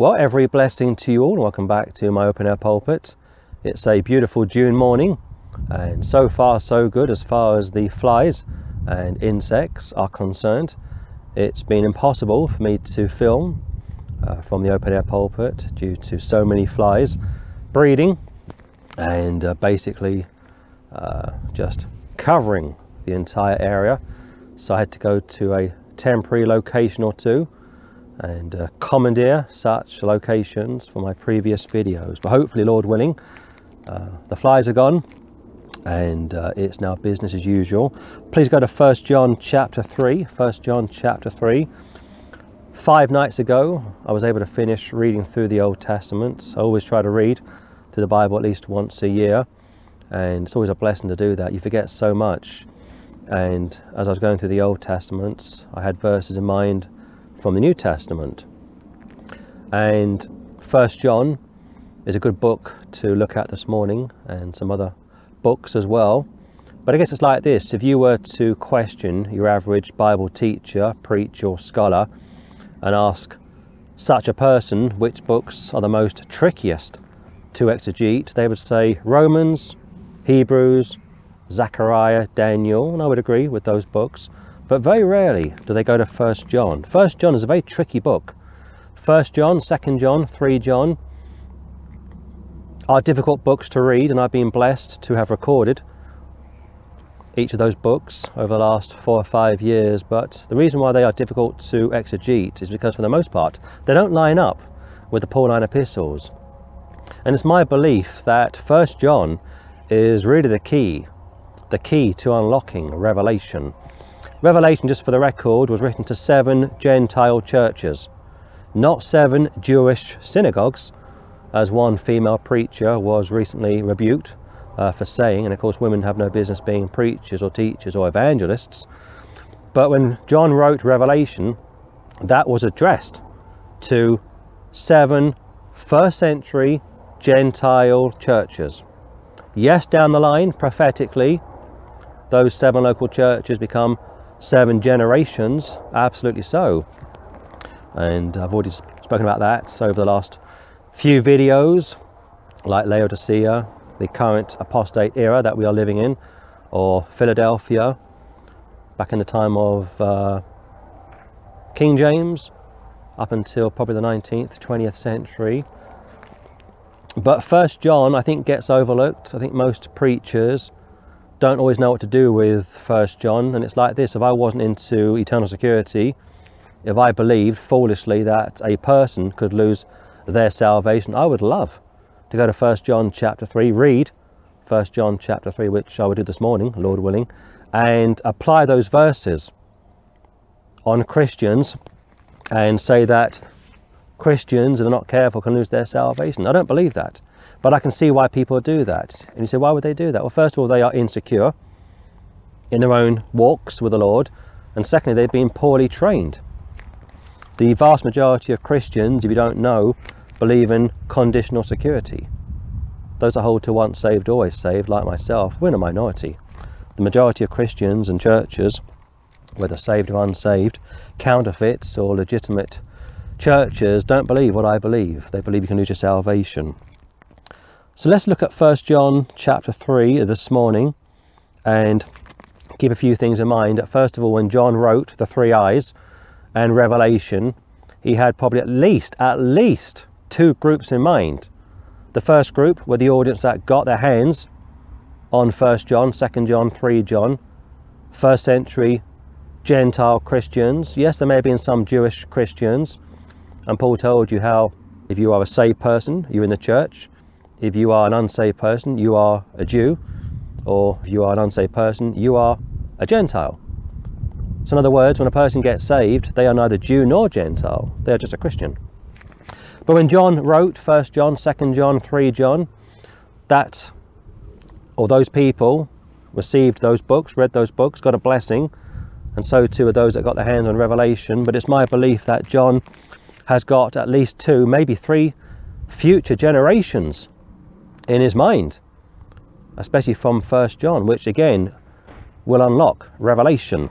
Well, every blessing to you all, and welcome back to my open air pulpit. It's a beautiful June morning, and so far, so good as far as the flies and insects are concerned. It's been impossible for me to film uh, from the open air pulpit due to so many flies breeding and uh, basically uh, just covering the entire area. So I had to go to a temporary location or two and uh, commandeer such locations for my previous videos. But hopefully, Lord willing, uh, the flies are gone and uh, it's now business as usual. Please go to 1 John chapter 3. 1 John chapter 3. Five nights ago, I was able to finish reading through the Old Testament. I always try to read through the Bible at least once a year, and it's always a blessing to do that. You forget so much. And as I was going through the Old Testament, I had verses in mind from the New Testament. And First John is a good book to look at this morning, and some other books as well. But I guess it's like this if you were to question your average Bible teacher, preacher, or scholar and ask such a person which books are the most trickiest to exegete, they would say Romans, Hebrews, Zechariah, Daniel, and I would agree with those books. But very rarely do they go to First John. First John is a very tricky book. First John, Second John, Three John are difficult books to read, and I've been blessed to have recorded each of those books over the last four or five years. But the reason why they are difficult to exegete is because, for the most part, they don't line up with the Pauline epistles. And it's my belief that First John is really the key, the key to unlocking revelation. Revelation, just for the record, was written to seven Gentile churches, not seven Jewish synagogues, as one female preacher was recently rebuked uh, for saying. And of course, women have no business being preachers or teachers or evangelists. But when John wrote Revelation, that was addressed to seven first century Gentile churches. Yes, down the line, prophetically, those seven local churches become seven generations, absolutely so. And I've already spoken about that over the last few videos, like Laodicea, the current apostate era that we are living in, or Philadelphia, back in the time of uh, King James, up until probably the 19th, 20th century. But First John, I think, gets overlooked. I think most preachers don't always know what to do with First John, and it's like this: if I wasn't into eternal security, if I believed foolishly that a person could lose their salvation, I would love to go to First John chapter three, read First John chapter three, which I will do this morning, Lord willing, and apply those verses on Christians and say that Christians if they're not careful can lose their salvation. I don't believe that. But I can see why people do that. And you say, why would they do that? Well, first of all, they are insecure in their own walks with the Lord. And secondly, they've been poorly trained. The vast majority of Christians, if you don't know, believe in conditional security. Those that hold to once saved, always saved, like myself, we're in a minority. The majority of Christians and churches, whether saved or unsaved, counterfeits or legitimate churches, don't believe what I believe. They believe you can lose your salvation. So let's look at 1 John chapter 3 this morning and keep a few things in mind. First of all, when John wrote the three eyes and Revelation, he had probably at least, at least two groups in mind. The first group were the audience that got their hands on 1 John, 2 John, 3 John, first century Gentile Christians. Yes, there may have been some Jewish Christians. And Paul told you how if you are a saved person, you're in the church. If you are an unsaved person, you are a Jew, or if you are an unsaved person, you are a Gentile. So, in other words, when a person gets saved, they are neither Jew nor Gentile, they are just a Christian. But when John wrote 1 John, 2 John, 3 John, that, or those people received those books, read those books, got a blessing, and so too are those that got their hands on Revelation. But it's my belief that John has got at least two, maybe three future generations in his mind, especially from First John, which again will unlock revelation.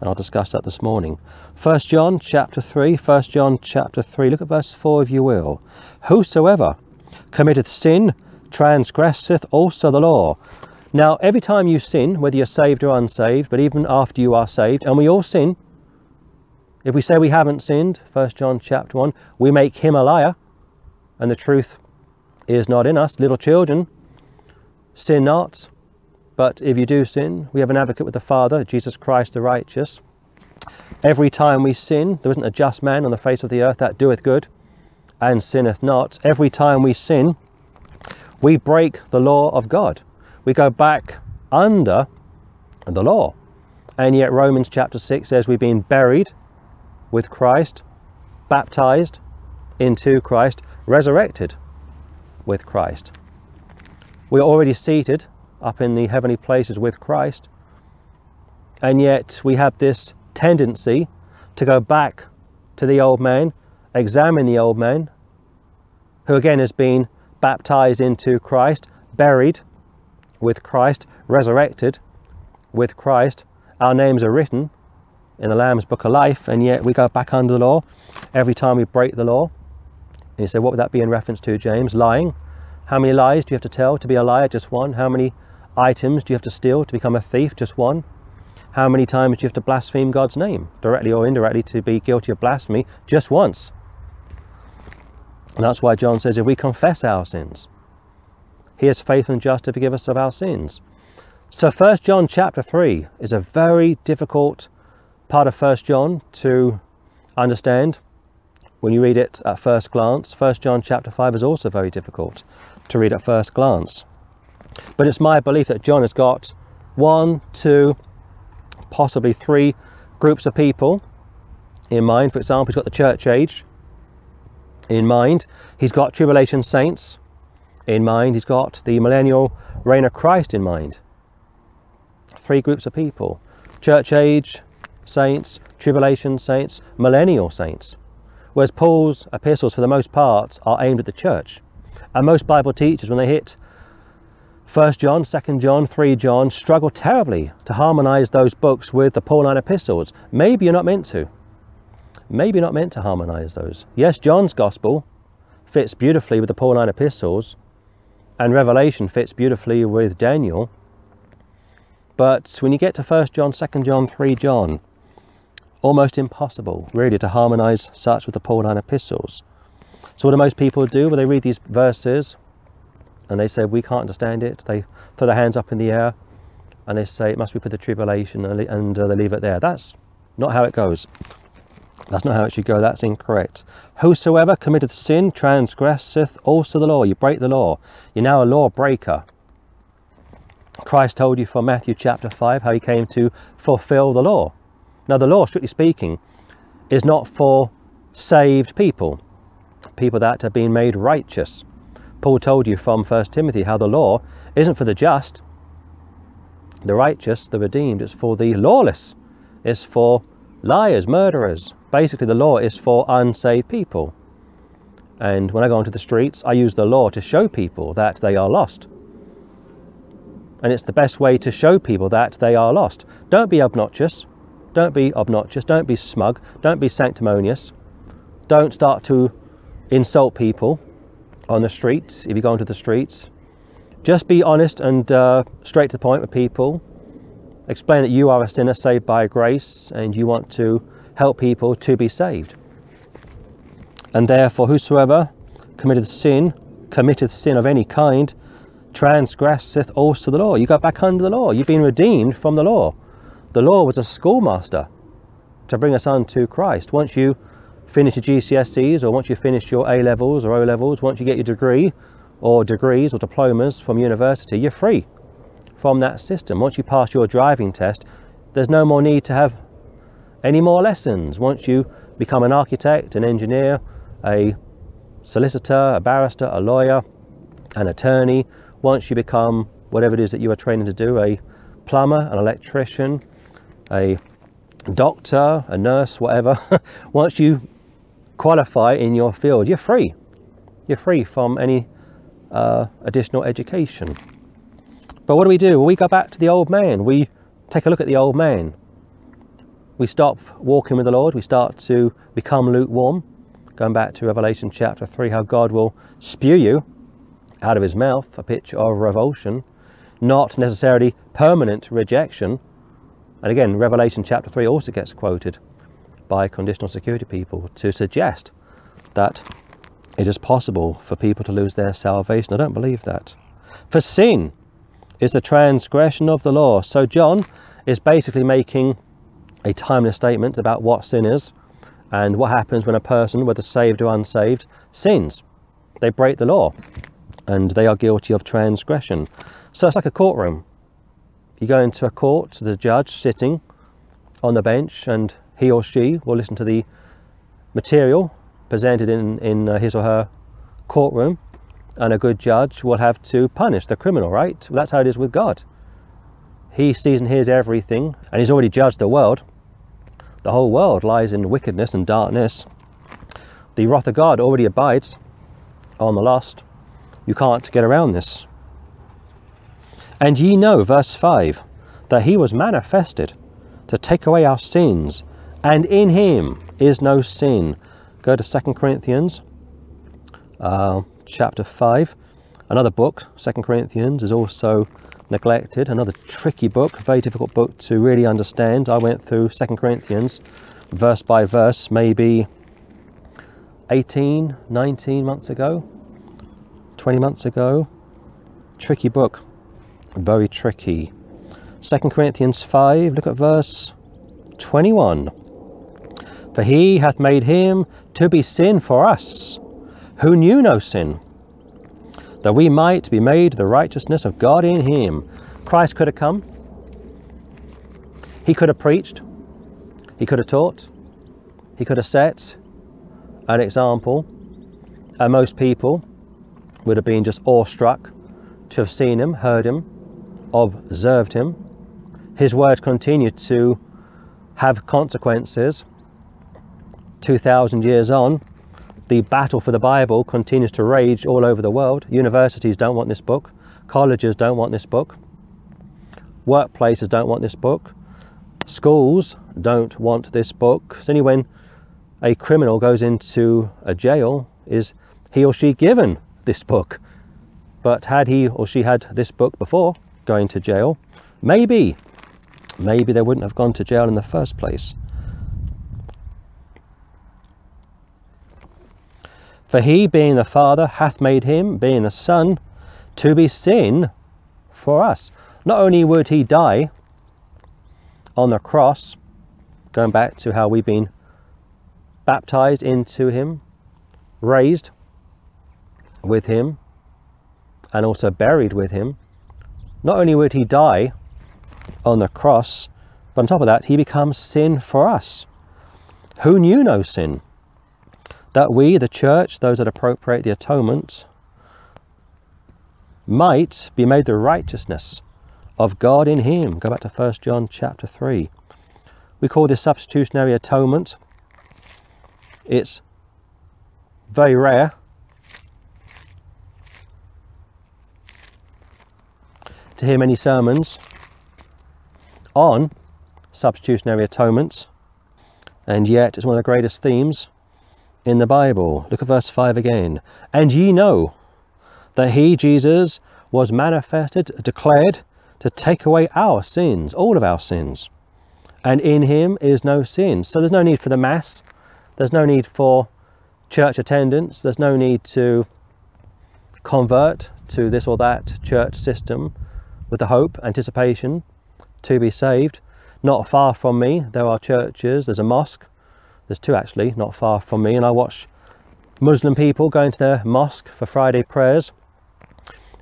And I'll discuss that this morning. 1 John chapter 3, 1 John chapter 3, look at verse 4 if you will. Whosoever committeth sin transgresseth also the law. Now, every time you sin, whether you're saved or unsaved, but even after you are saved, and we all sin, if we say we haven't sinned, 1 John chapter 1, we make him a liar, and the truth is not in us. Little children, sin not, but if you do sin, we have an advocate with the Father, Jesus Christ the righteous. Every time we sin, there isn't a just man on the face of the earth that doeth good and sinneth not. Every time we sin, we break the law of God. We go back under the law. And yet Romans chapter 6 says we've been buried with Christ, baptized into Christ, resurrected with Christ. We're already seated up in the heavenly places with Christ. And yet we have this tendency to go back to the old man, examine the old man, who again has been baptized into Christ, buried with Christ, resurrected with Christ. Our names are written in the Lamb's Book of Life, and yet we go back under the law every time we break the law. And you what would that be in reference to, James? Lying. How many lies do you have to tell to be a liar? Just one. How many items do you have to steal to become a thief? Just one. How many times do you have to blaspheme God's name, directly or indirectly, to be guilty of blasphemy? Just once. And that's why John says, if we confess our sins, he is faithful and just to forgive us of our sins. So First John chapter 3 is a very difficult part of First John to understand when you read it at first glance. First John chapter 5 is also very difficult to read at first glance. But it's my belief that John has got one, two, possibly three groups of people in mind. For example, he's got the church age in mind. He's got tribulation saints in mind. He's got the millennial reign of Christ in mind. Three groups of people. Church age saints, tribulation saints, millennial saints. Whereas Paul's epistles, for the most part, are aimed at the church. And most Bible teachers, when they hit 1 John, 2 John, 3 John, struggle terribly to harmonize those books with the Pauline epistles. Maybe you're not meant to. Maybe you're not meant to harmonize those. Yes, John's gospel fits beautifully with the Pauline epistles, and Revelation fits beautifully with Daniel. But when you get to 1 John, 2 John, 3 John, almost impossible really to harmonize such with the Pauline epistles. So what do most people do? Well, they read these verses and they say, we can't understand it. They throw their hands up in the air and they say, it must be for the tribulation and, and uh, they leave it there. That's not how it goes. That's not how it should go. That's incorrect. Whosoever committeth sin transgresseth also the law. You break the law. You're now a lawbreaker. Christ told you from Matthew chapter 5 how he came to fulfill the law. Now, the law, strictly speaking, is not for saved people people that have been made righteous. Paul told you from 1 Timothy how the law isn't for the just, the righteous, the redeemed, it's for the lawless, it's for liars, murderers. Basically, the law is for unsaved people. And when I go onto the streets, I use the law to show people that they are lost. And it's the best way to show people that they are lost. Don't be obnoxious. Don't be obnoxious. Don't be smug. Don't be sanctimonious. Don't start to insult people on the streets, if you go onto the streets. Just be honest and uh, straight to the point with people. Explain that you are a sinner saved by grace and you want to help people to be saved. And therefore, whosoever committeth sin, committeth sin of any kind, transgresseth also the law. You go back under the law. You've been redeemed from the law. The law was a schoolmaster to bring us unto Christ. Once you finish your GCSEs or once you finish your A levels or O levels, once you get your degree or degrees or diplomas from university, you're free from that system. Once you pass your driving test, there's no more need to have any more lessons. Once you become an architect, an engineer, a solicitor, a barrister, a lawyer, an attorney, once you become whatever it is that you are training to do, a plumber, an electrician, a doctor, a nurse, whatever, once you qualify in your field, you're free. You're free from any uh, additional education. But what do we do? Well, we go back to the old man. We take a look at the old man. we stop walking with the Lord, we start to become lukewarm. Going back to Revelation chapter 3, how God will spew you out of his mouth, a picture of revulsion, not necessarily permanent rejection. And again, Revelation chapter 3 also gets quoted by conditional security people to suggest that it is possible for people to lose their salvation. I don't believe that. For sin is the transgression of the law. So John is basically making a timeless statement about what sin is and what happens when a person, whether saved or unsaved, sins. They break the law and they are guilty of transgression. So it's like a courtroom. You go into a court, the judge sitting on the bench, and he or she will listen to the material presented in, in uh, his or her courtroom, and a good judge will have to punish the criminal, right? Well, that's how it is with God. He sees and hears everything, and he's already judged the world. The whole world lies in wickedness and darkness. The wrath of God already abides on the lost. You can't get around this. And ye know, verse 5, that he was manifested to take away our sins, and in him is no sin. Go to 2 Corinthians uh, chapter 5. Another book, 2 Corinthians, is also neglected. Another tricky book, very difficult book to really understand. I went through 2 Corinthians verse by verse maybe 18, 19 months ago, 20 months ago. Tricky book, very tricky. 2 Corinthians 5, look at verse 21. For he hath made him to be sin for us, who knew no sin, that we might be made the righteousness of God in him. Christ could have come, he could have preached, he could have taught, he could have set an example, and most people would have been just awestruck to have seen him, heard him, observed him. His words continue to have consequences. 2,000 years on, the battle for the Bible continues to rage all over the world. Universities don't want this book, colleges don't want this book, workplaces don't want this book, schools don't want this book. It's only when a criminal goes into a jail is he or she given this book. But had he or she had this book before going to jail, maybe, maybe they wouldn't have gone to jail in the first place. For he, being the Father, hath made him, being the Son, to be sin for us. Not only would he die on the cross, going back to how we've been baptized into him, raised with him, and also buried with him, not only would he die on the cross, but on top of that, he becomes sin for us, who knew no sin that we, the church, those that appropriate the atonement, might be made the righteousness of God in him. Go back to 1 John chapter 3. We call this substitutionary atonement. It's very rare. To hear many sermons on substitutionary atonement, and yet it's one of the greatest themes in the Bible. Look at verse 5 again. And ye know that he, Jesus, was manifested, declared to take away our sins, all of our sins. And in him is no sin. So there's no need for the Mass. There's no need for church attendance. There's no need to convert to this or that church system with the hope, anticipation to be saved. Not far from me, there are churches, there's a mosque. There's two actually, not far from me, and I watch Muslim people going to their mosque for Friday prayers.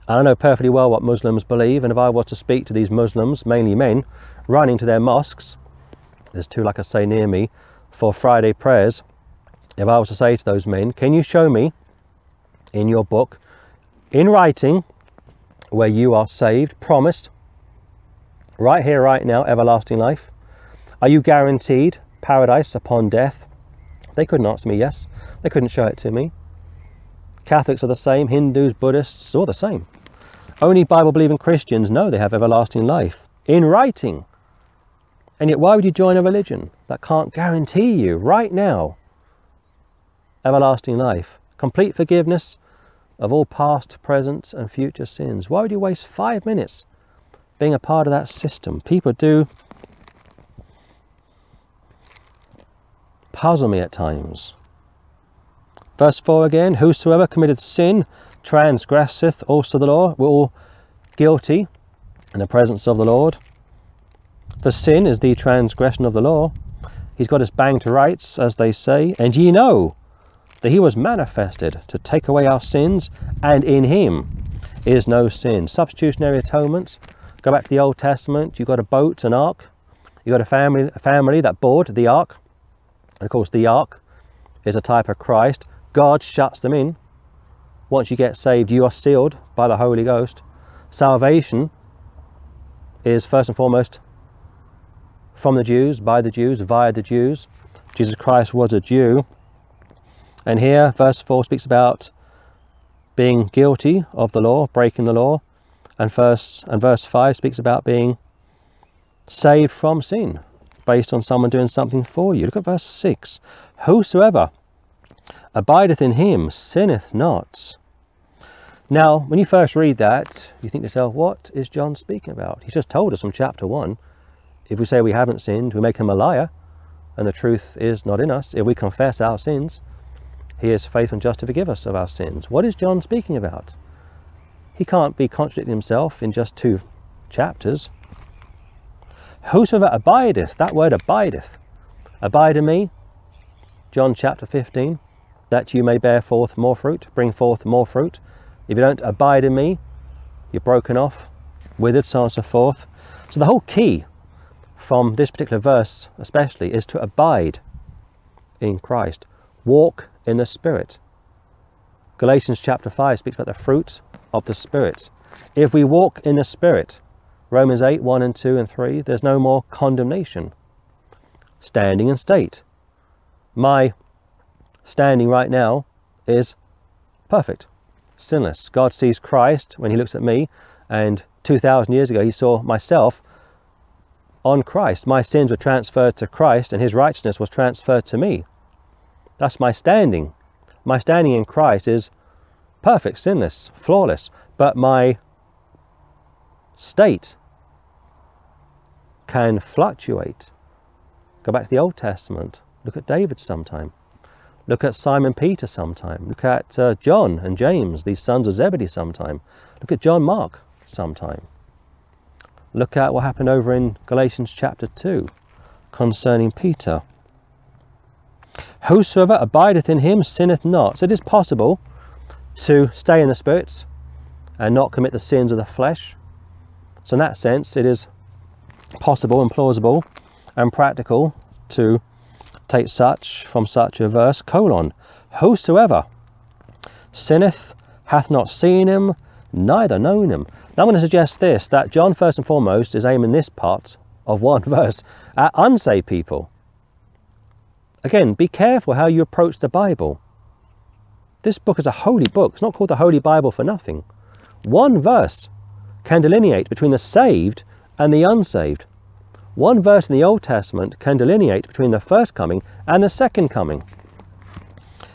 And I know perfectly well what Muslims believe, and if I was to speak to these Muslims, mainly men, running to their mosques, there's two, like I say, near me, for Friday prayers, if I was to say to those men, Can you show me in your book, in writing, where you are saved, promised, right here, right now, everlasting life? Are you guaranteed paradise upon death? They couldn't answer me yes. They couldn't show it to me. Catholics are the same, Hindus, Buddhists, all the same. Only Bible believing Christians know they have everlasting life in writing. And yet, why would you join a religion? that can't guarantee you right now everlasting life, complete forgiveness of all past, present, and future sins. Why would you waste five minutes being a part of that system? People do puzzle me at times. Verse 4 again Whosoever committed sin transgresseth also the law. We're all guilty in the presence of the Lord. For sin is the transgression of the law. He's got his bang to rights, as they say. And ye know that he was manifested to take away our sins, and in him is no sin. Substitutionary atonement. Go back to the Old Testament. You've got a boat, an ark. You've got a family, a family that board the ark. And of course, the ark is a type of Christ. God shuts them in. Once you get saved, you are sealed by the Holy Ghost. Salvation is first and foremost from the Jews, by the Jews, via the Jews. Jesus Christ was a Jew. And here, verse 4 speaks about being guilty of the law, breaking the law. And verse, and verse 5 speaks about being saved from sin based on someone doing something for you. Look at verse 6. Whosoever abideth in him sinneth not. Now, when you first read that, you think to yourself, what is John speaking about? He's just told us from chapter 1 if we say we haven't sinned, we make him a liar, and the truth is not in us. If we confess our sins, he is faithful and just to forgive us of our sins. What is John speaking about? He can't be contradicting himself in just two chapters. Whosoever abideth, that word abideth, abide in me, John chapter 15, that you may bear forth more fruit, bring forth more fruit. If you don't abide in me, you're broken off, withered, so on and so forth. So the whole key from this particular verse especially is to abide in Christ. Walk in the Spirit. Galatians chapter 5 speaks about the fruit of the Spirit. If we walk in the Spirit, Romans 8, 1 and 2 and 3, there's no more condemnation. Standing in state. My standing right now is perfect, sinless. God sees Christ when he looks at me, and 2,000 years ago he saw myself on Christ. My sins were transferred to Christ, and his righteousness was transferred to me. That's my standing. My standing in Christ is perfect, sinless, flawless. But my state can fluctuate. Go back to the Old Testament. Look at David sometime. Look at Simon Peter sometime. Look at uh, John and James, these sons of Zebedee sometime. Look at John Mark sometime. Look at what happened over in Galatians chapter 2 concerning Peter. Whosoever abideth in him sinneth not. So it is possible to stay in the spirits and not commit the sins of the flesh. So in that sense, it is possible and plausible and practical to take such from such a verse colon whosoever sinneth hath not seen him neither known him now i'm going to suggest this that john first and foremost is aiming this part of one verse at unsaved people Again, be careful how you approach the Bible. This book is a holy book. It's not called the Holy Bible for nothing. One verse can delineate between the saved and the unsaved. One verse in the Old Testament can delineate between the first coming and the second coming.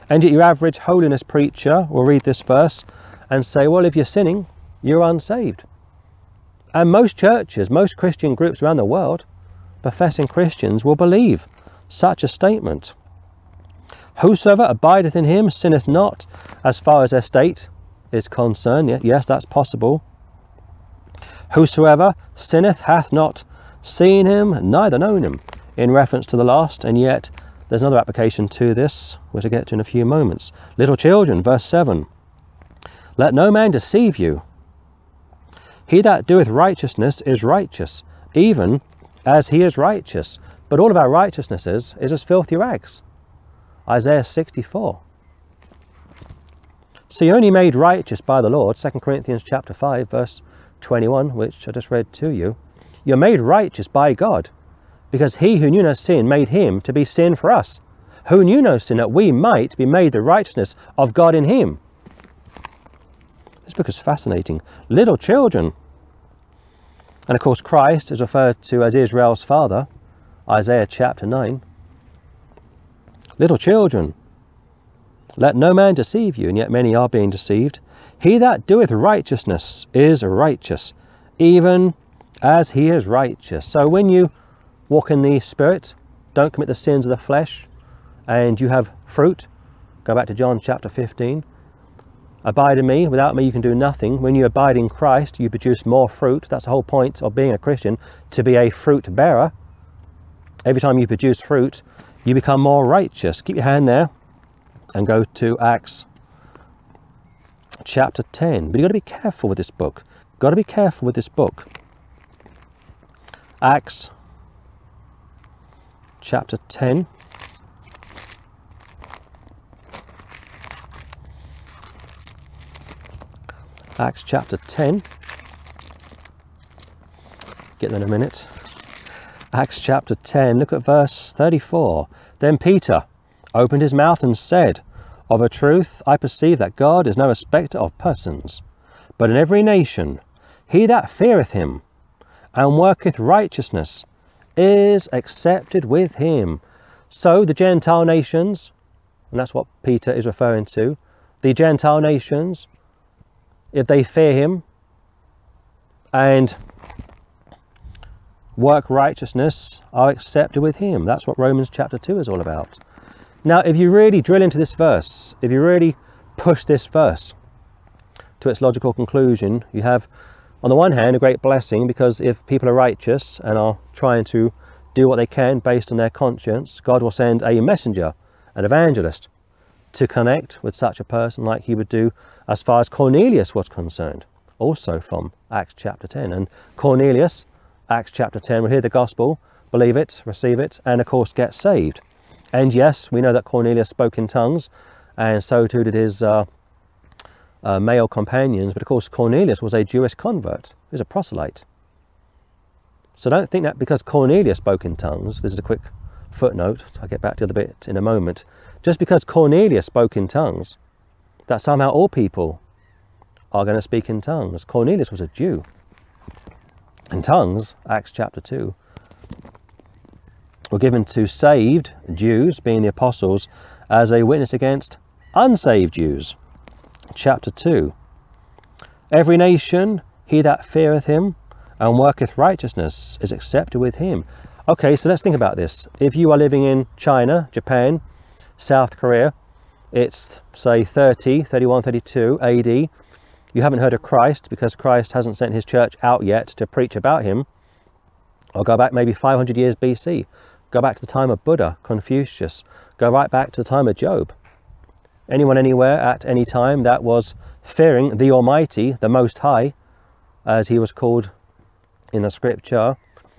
And yet your average holiness preacher will read this verse and say, well, if you're sinning, you're unsaved. And most churches, most Christian groups around the world, professing Christians, will believe such a statement. Whosoever abideth in him sinneth not, as far as their state is concerned. Yes, that's possible. Whosoever sinneth hath not seen him, neither known him, in reference to the last, and yet there's another application to this, which I'll get to in a few moments. Little children, verse 7. Let no man deceive you. He that doeth righteousness is righteous, even as he is righteous. But all of our righteousnesses is as filthy rags. Isaiah 64. So you're only made righteous by the Lord, 2 Corinthians chapter 5, verse 21, which I just read to you. You're made righteous by God, because he who knew no sin made him to be sin for us, who knew no sin, that we might be made the righteousness of God in him. This book is fascinating. Little children. And of course, Christ is referred to as Israel's father, Isaiah chapter 9. Little children, let no man deceive you, and yet many are being deceived. He that doeth righteousness is righteous, even as he is righteous. So when you walk in the Spirit, don't commit the sins of the flesh, and you have fruit, go back to John chapter 15. Abide in me, without me you can do nothing. When you abide in Christ, you produce more fruit. That's the whole point of being a Christian, to be a fruit bearer. Every time you produce fruit, you become more righteous. Keep your hand there and go to Acts chapter 10. But you've got to be careful with this book. Got to be careful with this book. Acts chapter 10. Acts chapter 10. Get there in a minute. Acts chapter 10, look at verse 34. Then Peter opened his mouth and said, Of a truth I perceive that God is no respecter of persons, but in every nation he that feareth him and worketh righteousness is accepted with him. So the Gentile nations, and that's what Peter is referring to, the Gentile nations, if they fear him and work righteousness are accepted with him. That's what Romans chapter 2 is all about. Now, if you really drill into this verse, if you really push this verse to its logical conclusion, you have, on the one hand, a great blessing because if people are righteous and are trying to do what they can based on their conscience, God will send a messenger, an evangelist, to connect with such a person like he would do as far as Cornelius was concerned, also from Acts chapter 10. And Cornelius Acts chapter 10 will hear the gospel, believe it, receive it, and of course get saved. And yes, we know that Cornelius spoke in tongues, and so too did his uh, uh, male companions. But of course, Cornelius was a Jewish convert, he was a proselyte. So don't think that because Cornelius spoke in tongues, this is a quick footnote, I'll get back to the other bit in a moment. Just because Cornelius spoke in tongues, that somehow all people are going to speak in tongues. Cornelius was a Jew and tongues, Acts chapter 2, were given to saved Jews, being the apostles, as a witness against unsaved Jews. Chapter 2. Every nation, he that feareth him and worketh righteousness is accepted with him. Okay, so let's think about this. If you are living in China, Japan, South Korea, it's say 30, 31, 32 AD, you haven't heard of Christ because Christ hasn't sent his church out yet to preach about him, or go back maybe 500 years BC, go back to the time of Buddha, Confucius, go right back to the time of Job. Anyone anywhere at any time that was fearing the Almighty, the Most High, as he was called in the scripture,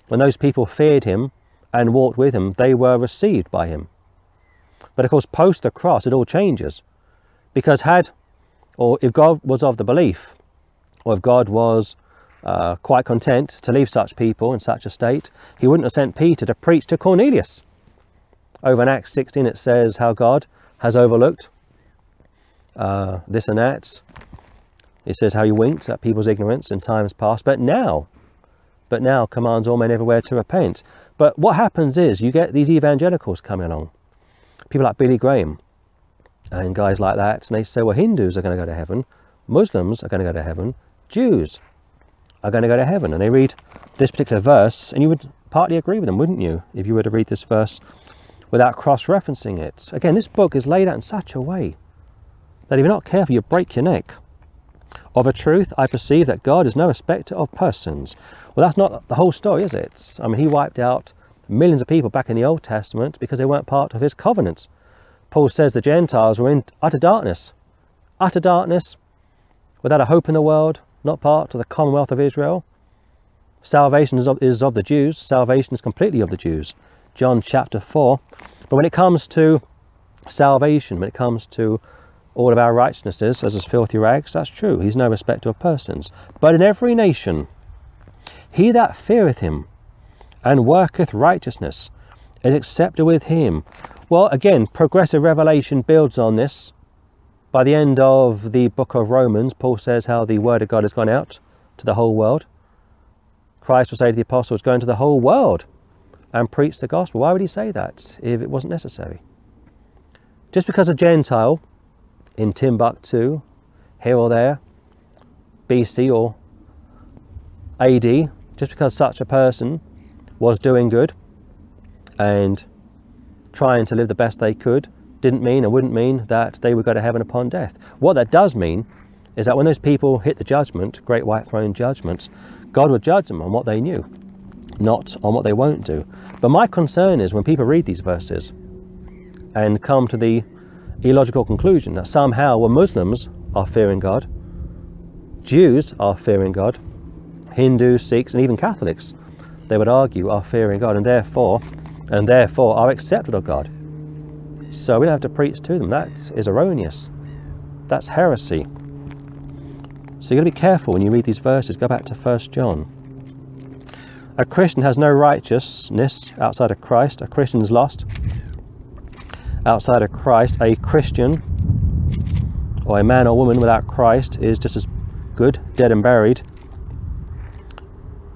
when those people feared him and walked with him, they were received by him. But of course, post the cross, it all changes. Because had or if God was of the belief, or if God was uh, quite content to leave such people in such a state, he wouldn't have sent Peter to preach to Cornelius. Over in Acts 16 it says how God has overlooked uh, this and that. It says how he winked at people's ignorance in times past, but now, but now commands all men everywhere to repent. But what happens is you get these evangelicals coming along, people like Billy Graham, and guys like that. And they say, well, Hindus are going to go to heaven, Muslims are going to go to heaven, Jews are going to go to heaven. And they read this particular verse, and you would partly agree with them, wouldn't you, if you were to read this verse without cross referencing it? Again, this book is laid out in such a way that if you're not careful, you break your neck. Of a truth, I perceive that God is no respecter of persons. Well, that's not the whole story, is it? I mean, he wiped out millions of people back in the Old Testament because they weren't part of his covenant. Paul says the Gentiles were in utter darkness, utter darkness, without a hope in the world, not part of the commonwealth of Israel. Salvation is of, is of the Jews, salvation is completely of the Jews. John chapter 4. But when it comes to salvation, when it comes to all of our righteousnesses as his filthy rags, that's true. He's no respecter of persons. But in every nation, he that feareth him and worketh righteousness is accepted with him. Well, again, progressive revelation builds on this. By the end of the book of Romans, Paul says how the word of God has gone out to the whole world. Christ will say to the apostles, go into the whole world and preach the gospel. Why would he say that if it wasn't necessary? Just because a Gentile in Timbuktu, here or there, BC or AD, just because such a person was doing good and trying to live the best they could, didn't mean and wouldn't mean that they would go to heaven upon death. What that does mean is that when those people hit the judgment, great white throne judgments, God would judge them on what they knew, not on what they won't do. But my concern is when people read these verses and come to the illogical conclusion that somehow when Muslims are fearing God, Jews are fearing God, Hindus, Sikhs, and even Catholics, they would argue are fearing God and therefore and therefore are accepted of God. So we don't have to preach to them. That is erroneous. That's heresy. So you've got to be careful when you read these verses. Go back to 1 John. A Christian has no righteousness outside of Christ. A Christian is lost outside of Christ. A Christian or a man or woman without Christ is just as good, dead and buried.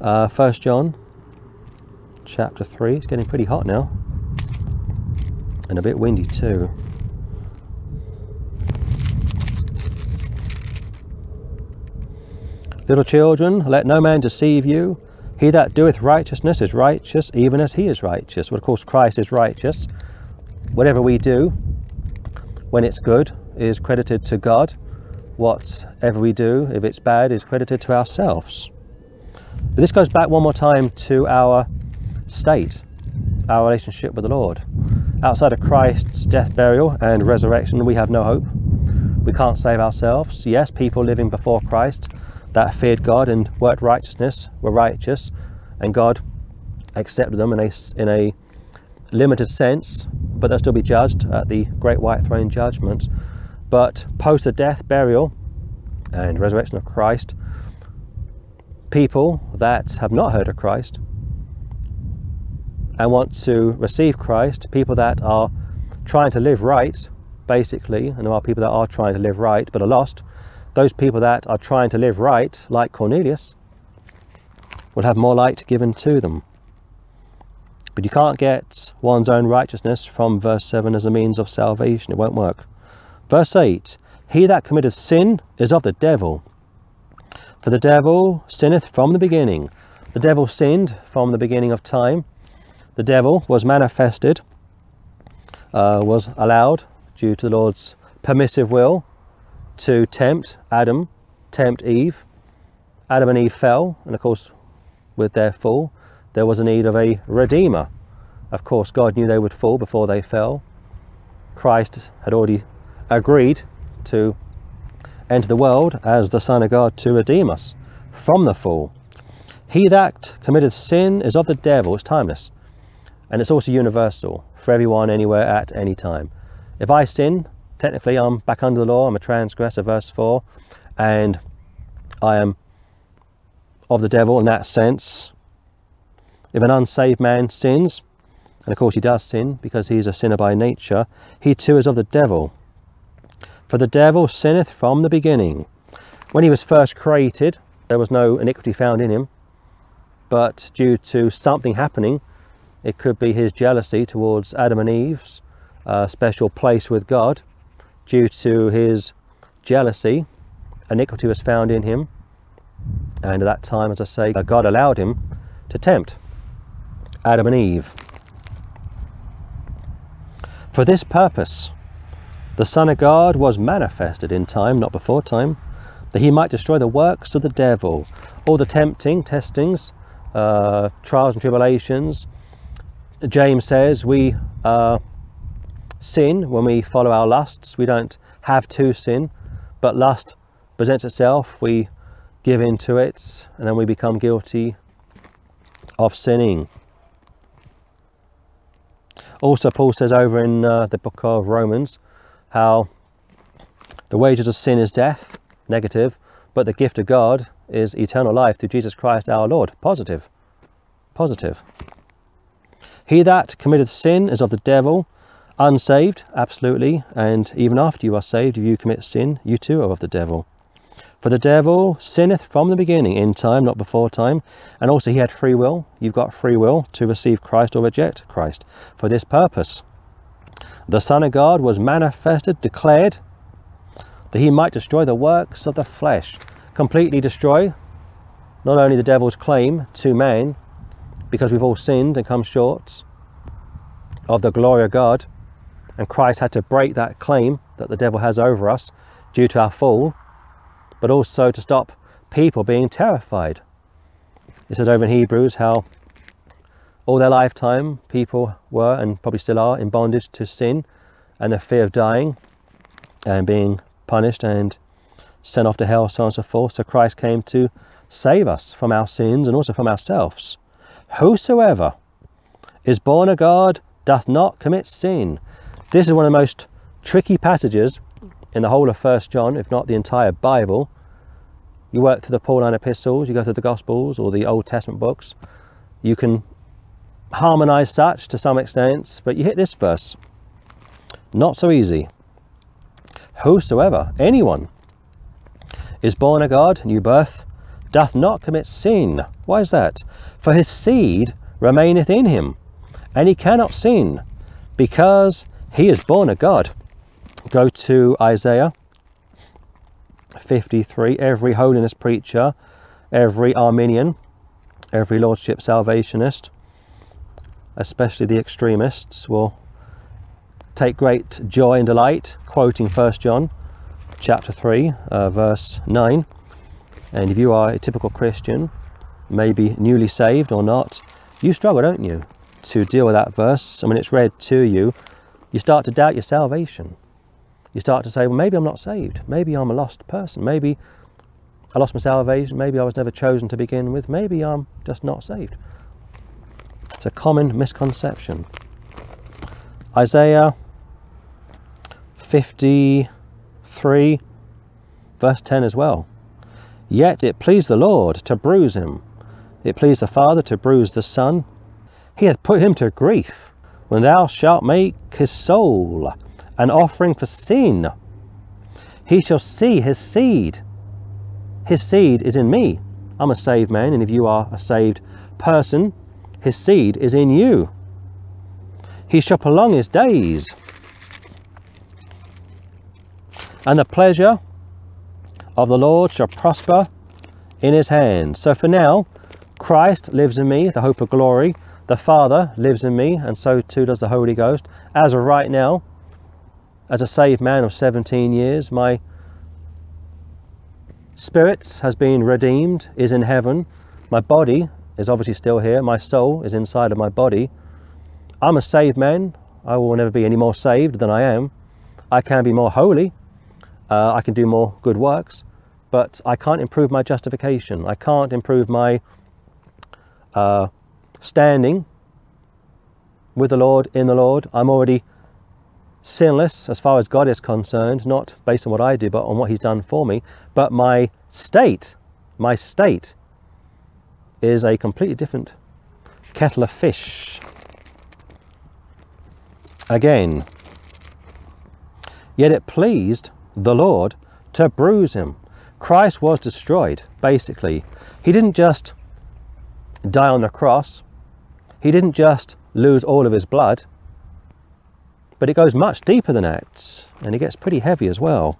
Uh, 1 John chapter 3. It's getting pretty hot now. And a bit windy too. Little children, let no man deceive you. He that doeth righteousness is righteous, even as he is righteous. Well, of course, Christ is righteous. Whatever we do, when it's good, is credited to God. Whatever we do, if it's bad, is credited to ourselves. But this goes back one more time to our state, our relationship with the Lord. Outside of Christ's death, burial, and resurrection, we have no hope. We can't save ourselves. Yes, people living before Christ that feared God and worked righteousness were righteous, and God accepted them in a, in a limited sense, but they'll still be judged at the great white throne judgment. But post the death, burial, and resurrection of Christ, people that have not heard of Christ and want to receive Christ, people that are trying to live right, basically, and there are people that are trying to live right but are lost, those people that are trying to live right, like Cornelius, will have more light given to them. But you can't get one's own righteousness from verse 7 as a means of salvation. It won't work. Verse 8 He that committeth sin is of the devil. For the devil sinneth from the beginning. The devil sinned from the beginning of time the devil was manifested, uh, was allowed due to the Lord's permissive will to tempt Adam, tempt Eve. Adam and Eve fell, and of course, with their fall, there was a need of a redeemer. Of course, God knew they would fall before they fell. Christ had already agreed to enter the world as the Son of God to redeem us from the fall. He that committed sin is of the devil, it's timeless and it's also universal for everyone anywhere at any time. If i sin technically i'm back under the law. I'm a transgressor verse 4 and i am of the devil in that sense. If an unsaved man sins and of course he does sin because he is a sinner by nature he too is of the devil. For the devil sinneth from the beginning. When he was first created there was no iniquity found in him. But due to something happening it could be his jealousy towards Adam and Eve's uh, special place with God. Due to his jealousy, iniquity was found in him. And at that time, as I say, God allowed him to tempt Adam and Eve. For this purpose, the Son of God was manifested in time, not before time, that he might destroy the works of the devil, all the tempting, testings, uh, trials and tribulations, James says we uh, sin when we follow our lusts. We don't have to sin, but lust presents itself. We give in to it, and then we become guilty of sinning. Also, Paul says over in uh, the book of Romans how the wages of sin is death, negative, but the gift of God is eternal life through Jesus Christ our Lord, positive. Positive. He that committeth sin is of the devil, unsaved, absolutely, and even after you are saved, if you commit sin, you too are of the devil. For the devil sinneth from the beginning, in time, not before time, and also he had free will. You've got free will to receive Christ or reject Christ for this purpose. the Son of God was manifested, declared, that he might destroy the works of the flesh, completely destroy not only the devil's claim to man, because we've all sinned and come short of the glory of God, and Christ had to break that claim that the devil has over us due to our fall, but also to stop people being terrified. It says over in Hebrews how all their lifetime people were and probably still are in bondage to sin and the fear of dying and being punished and sent off to hell, so on and so forth. So Christ came to save us from our sins and also from ourselves. Whosoever is born of God doth not commit sin. This is one of the most tricky passages in the whole of First John, if not the entire Bible. You work through the Pauline epistles, you go through the Gospels or the Old Testament books, you can harmonize such to some extent, but you hit this verse. Not so easy. Whosoever, anyone, is born of God, new birth, doth not commit sin. Why is that? For his seed remaineth in him, and he cannot sin, because he is born of God. Go to Isaiah 53. Every holiness preacher, every Arminian, every Lordship salvationist, especially the extremists, will take great joy and delight quoting 1 John chapter 3, uh, verse 9. And if you are a typical Christian, maybe newly saved or not, you struggle, don't you, to deal with that verse. And when it's read to you, you start to doubt your salvation. You start to say, well, maybe I'm not saved. Maybe I'm a lost person. Maybe I lost my salvation. Maybe I was never chosen to begin with. Maybe I'm just not saved. It's a common misconception. Isaiah 53, verse 10 as well. Yet it pleased the Lord to bruise him. It pleased the Father to bruise the Son. He hath put him to grief when thou shalt make his soul an offering for sin. He shall see his seed. His seed is in me. I'm a saved man, and if you are a saved person, his seed is in you. He shall prolong his days. And the pleasure of the Lord shall prosper in his hand. So for now, Christ lives in me, the hope of glory. The Father lives in me, and so too does the Holy Ghost. As of right now, as a saved man of 17 years, my spirit has been redeemed, is in heaven. My body is obviously still here. My soul is inside of my body. I'm a saved man. I will never be any more saved than I am. I can be more holy. Uh, I can do more good works, but I can't improve my justification. I can't improve my uh, standing with the Lord, in the Lord. I'm already sinless as far as God is concerned, not based on what I do, but on what He's done for me. But my state, my state is a completely different kettle of fish. Again, yet it pleased the Lord to bruise him. Christ was destroyed, basically. He didn't just die on the cross, he didn't just lose all of his blood, but it goes much deeper than Acts, and it gets pretty heavy as well.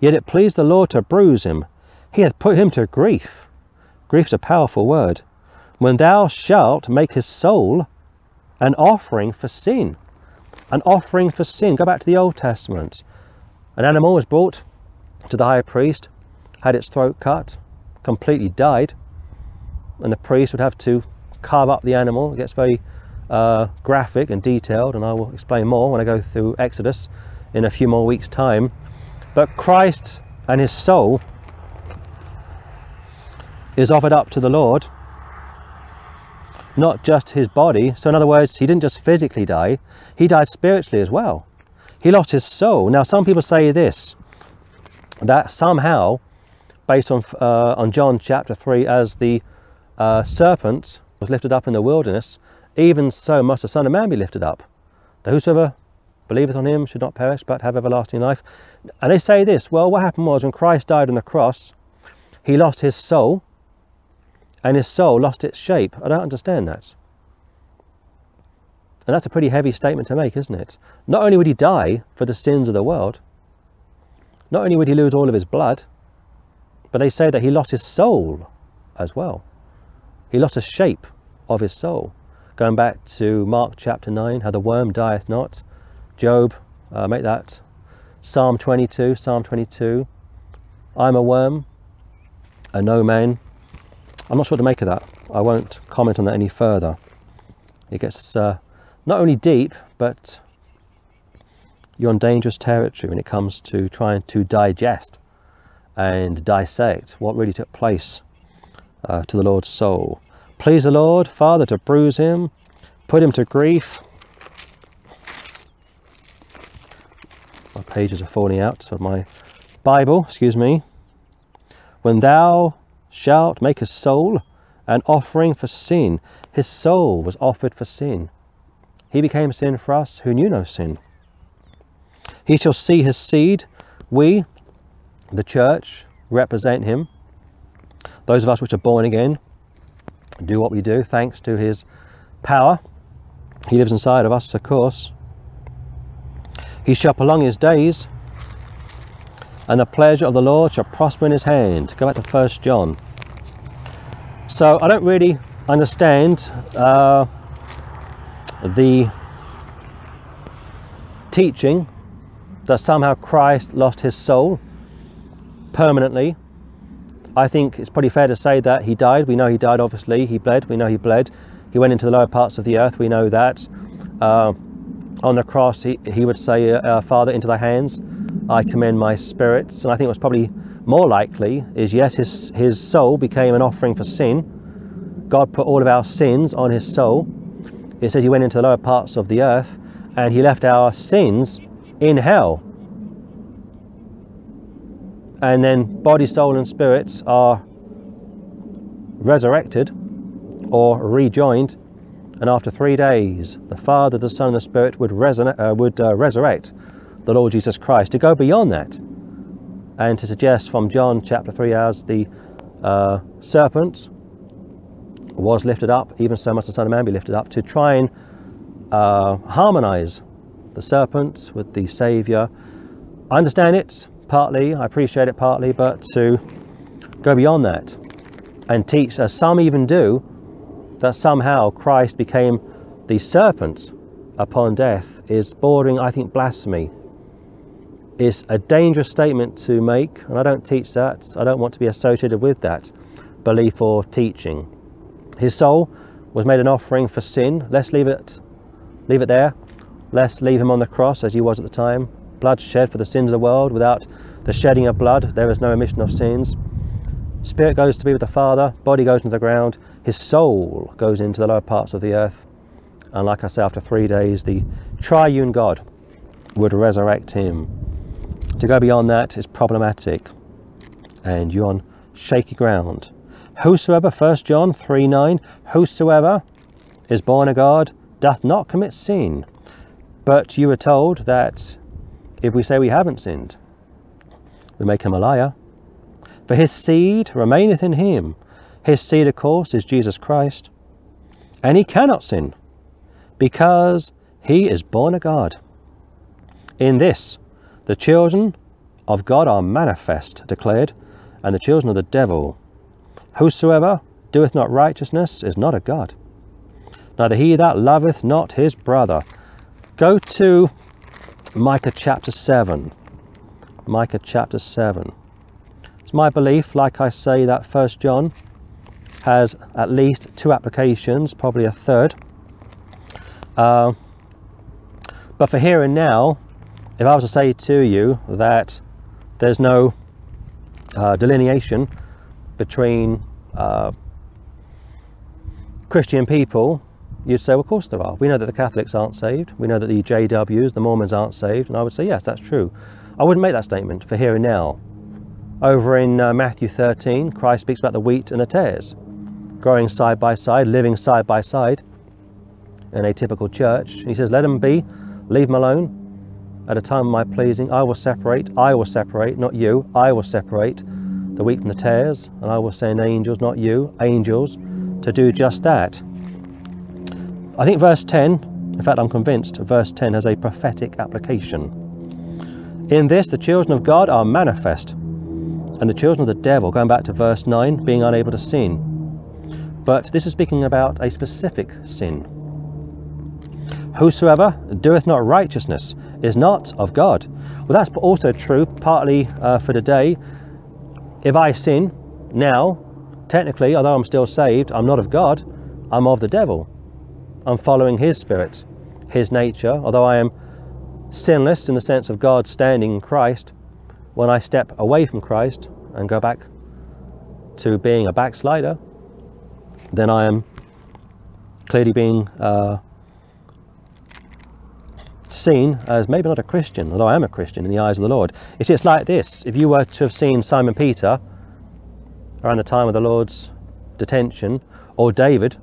Yet it pleased the Lord to bruise him. He hath put him to grief. Grief's a powerful word. When thou shalt make his soul an offering for sin. An offering for sin. Go back to the Old Testament. An animal was brought to the high priest, had its throat cut, completely died, and the priest would have to carve up the animal. It gets very uh, graphic and detailed, and I will explain more when I go through Exodus in a few more weeks' time. But Christ and his soul is offered up to the Lord, not just his body. So, in other words, he didn't just physically die, he died spiritually as well. He lost his soul. Now, some people say this that somehow, based on, uh, on John chapter 3, as the uh, serpent was lifted up in the wilderness, even so must the Son of Man be lifted up. That whosoever believeth on him should not perish but have everlasting life. And they say this well, what happened was when Christ died on the cross, he lost his soul, and his soul lost its shape. I don't understand that. And that's a pretty heavy statement to make, isn't it? Not only would he die for the sins of the world, not only would he lose all of his blood, but they say that he lost his soul as well. He lost the shape of his soul. Going back to Mark chapter 9, how the worm dieth not. Job, uh, make that. Psalm 22, Psalm 22. I'm a worm, a no man. I'm not sure what to make of that. I won't comment on that any further. It gets uh, not only deep, but you're on dangerous territory when it comes to trying to digest and dissect what really took place uh, to the Lord's soul. Please the Lord, Father, to bruise him, put him to grief. My pages are falling out of my Bible, excuse me. When thou shalt make his soul an offering for sin, his soul was offered for sin. He became sin for us who knew no sin. He shall see his seed. We, the church, represent him. Those of us which are born again do what we do thanks to his power. He lives inside of us, of course. He shall prolong his days, and the pleasure of the Lord shall prosper in his hand. Go back to First John. So I don't really understand uh, the teaching that somehow Christ lost his soul permanently. I think it's pretty fair to say that he died. We know he died, obviously. He bled. We know he bled. He went into the lower parts of the earth. We know that. Uh, on the cross, he, he would say, uh, Father, into thy hands I commend my spirits. And I think what's probably more likely is yes, his, his soul became an offering for sin. God put all of our sins on his soul. It says he went into the lower parts of the earth and he left our sins in hell. And then body, soul, and spirits are resurrected or rejoined. And after three days, the Father, the Son, and the Spirit would, uh, would uh, resurrect the Lord Jesus Christ. To go beyond that and to suggest from John chapter 3 as the uh, serpent was lifted up, even so much the Son of Man be lifted up, to try and uh, harmonize the serpent with the Saviour. I understand it partly, I appreciate it partly, but to go beyond that and teach, as some even do, that somehow Christ became the serpent upon death is bordering, I think, blasphemy. It's a dangerous statement to make, and I don't teach that. I don't want to be associated with that belief or teaching. His soul was made an offering for sin. Let's leave it, leave it there. Let's leave him on the cross as he was at the time. Blood shed for the sins of the world. Without the shedding of blood, there is no remission of sins. Spirit goes to be with the Father, body goes into the ground, his soul goes into the lower parts of the earth. And like I say, after three days, the triune God would resurrect him. To go beyond that is problematic, and you're on shaky ground. Whosoever, 1 John 3 9, whosoever is born of God doth not commit sin, but you are told that if we say we haven't sinned, we make him a liar. For his seed remaineth in him. His seed, of course, is Jesus Christ. And he cannot sin because he is born of God. In this, the children of God are manifest, declared, and the children of the devil. Whosoever doeth not righteousness is not of God, neither he that loveth not his brother. Go to Micah chapter 7. Micah chapter 7. It's my belief, like I say, that First John has at least two applications, probably a third. Uh, but for here and now, if I was to say to you that there's no uh, delineation between uh, Christian people You'd say, well, of course there are. We know that the Catholics aren't saved. We know that the JWs, the Mormons, aren't saved. And I would say, yes, that's true. I wouldn't make that statement for here and now. Over in uh, Matthew 13, Christ speaks about the wheat and the tares growing side by side, living side by side in a typical church. He says, let them be, leave them alone. At a time of my pleasing, I will separate, I will separate, not you, I will separate the wheat from the tares, and I will send angels, not you, angels, to do just that. I think verse 10 In fact, I'm convinced verse 10 has a prophetic application. In this, the children of God are manifest, and the children of the devil, going back to verse 9, being unable to sin. But this is speaking about a specific sin. Whosoever doeth not righteousness is not of God. Well, that's also true, partly uh, for today. If I sin now, technically, although I'm still saved, I'm not of God, I'm of the devil. I'm following his spirit, his nature, although I am sinless in the sense of God standing in Christ. When I step away from Christ and go back to being a backslider, then I am clearly being uh, seen as maybe not a Christian, although I am a Christian in the eyes of the Lord. It's like this. If you were to have seen Simon Peter around the time of the Lord's detention, or David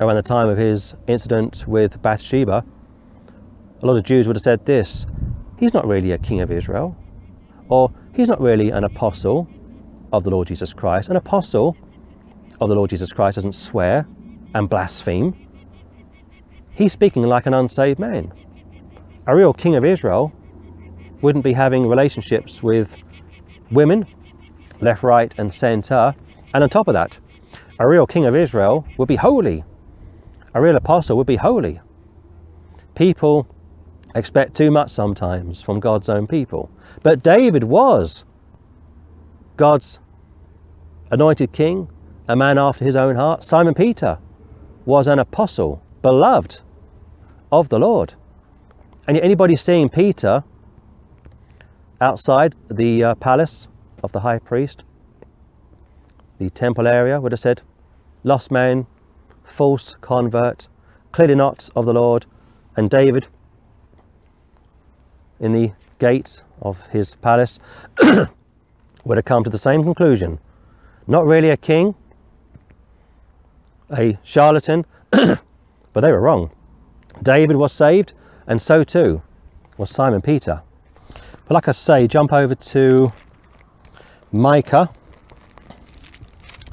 around the time of his incident with Bathsheba, a lot of Jews would have said this He's not really a king of Israel, or he's not really an apostle of the Lord Jesus Christ. An apostle of the Lord Jesus Christ doesn't swear and blaspheme. He's speaking like an unsaved man a real king of Israel wouldn't be having relationships with women, left, right, and centre. And on top of that, a real king of Israel would be holy. A real apostle would be holy. People expect too much sometimes from God's own people. But David was God's anointed king, a man after his own heart. Simon Peter was an apostle, beloved of the Lord. And anybody seeing Peter outside the uh, palace of the high priest, the temple area, would have said, Lost man, false convert, clearly not of the Lord. And David, in the gate of his palace, would have come to the same conclusion. Not really a king, a charlatan, but they were wrong. David was saved and so too was Simon Peter. But like I say, jump over to Micah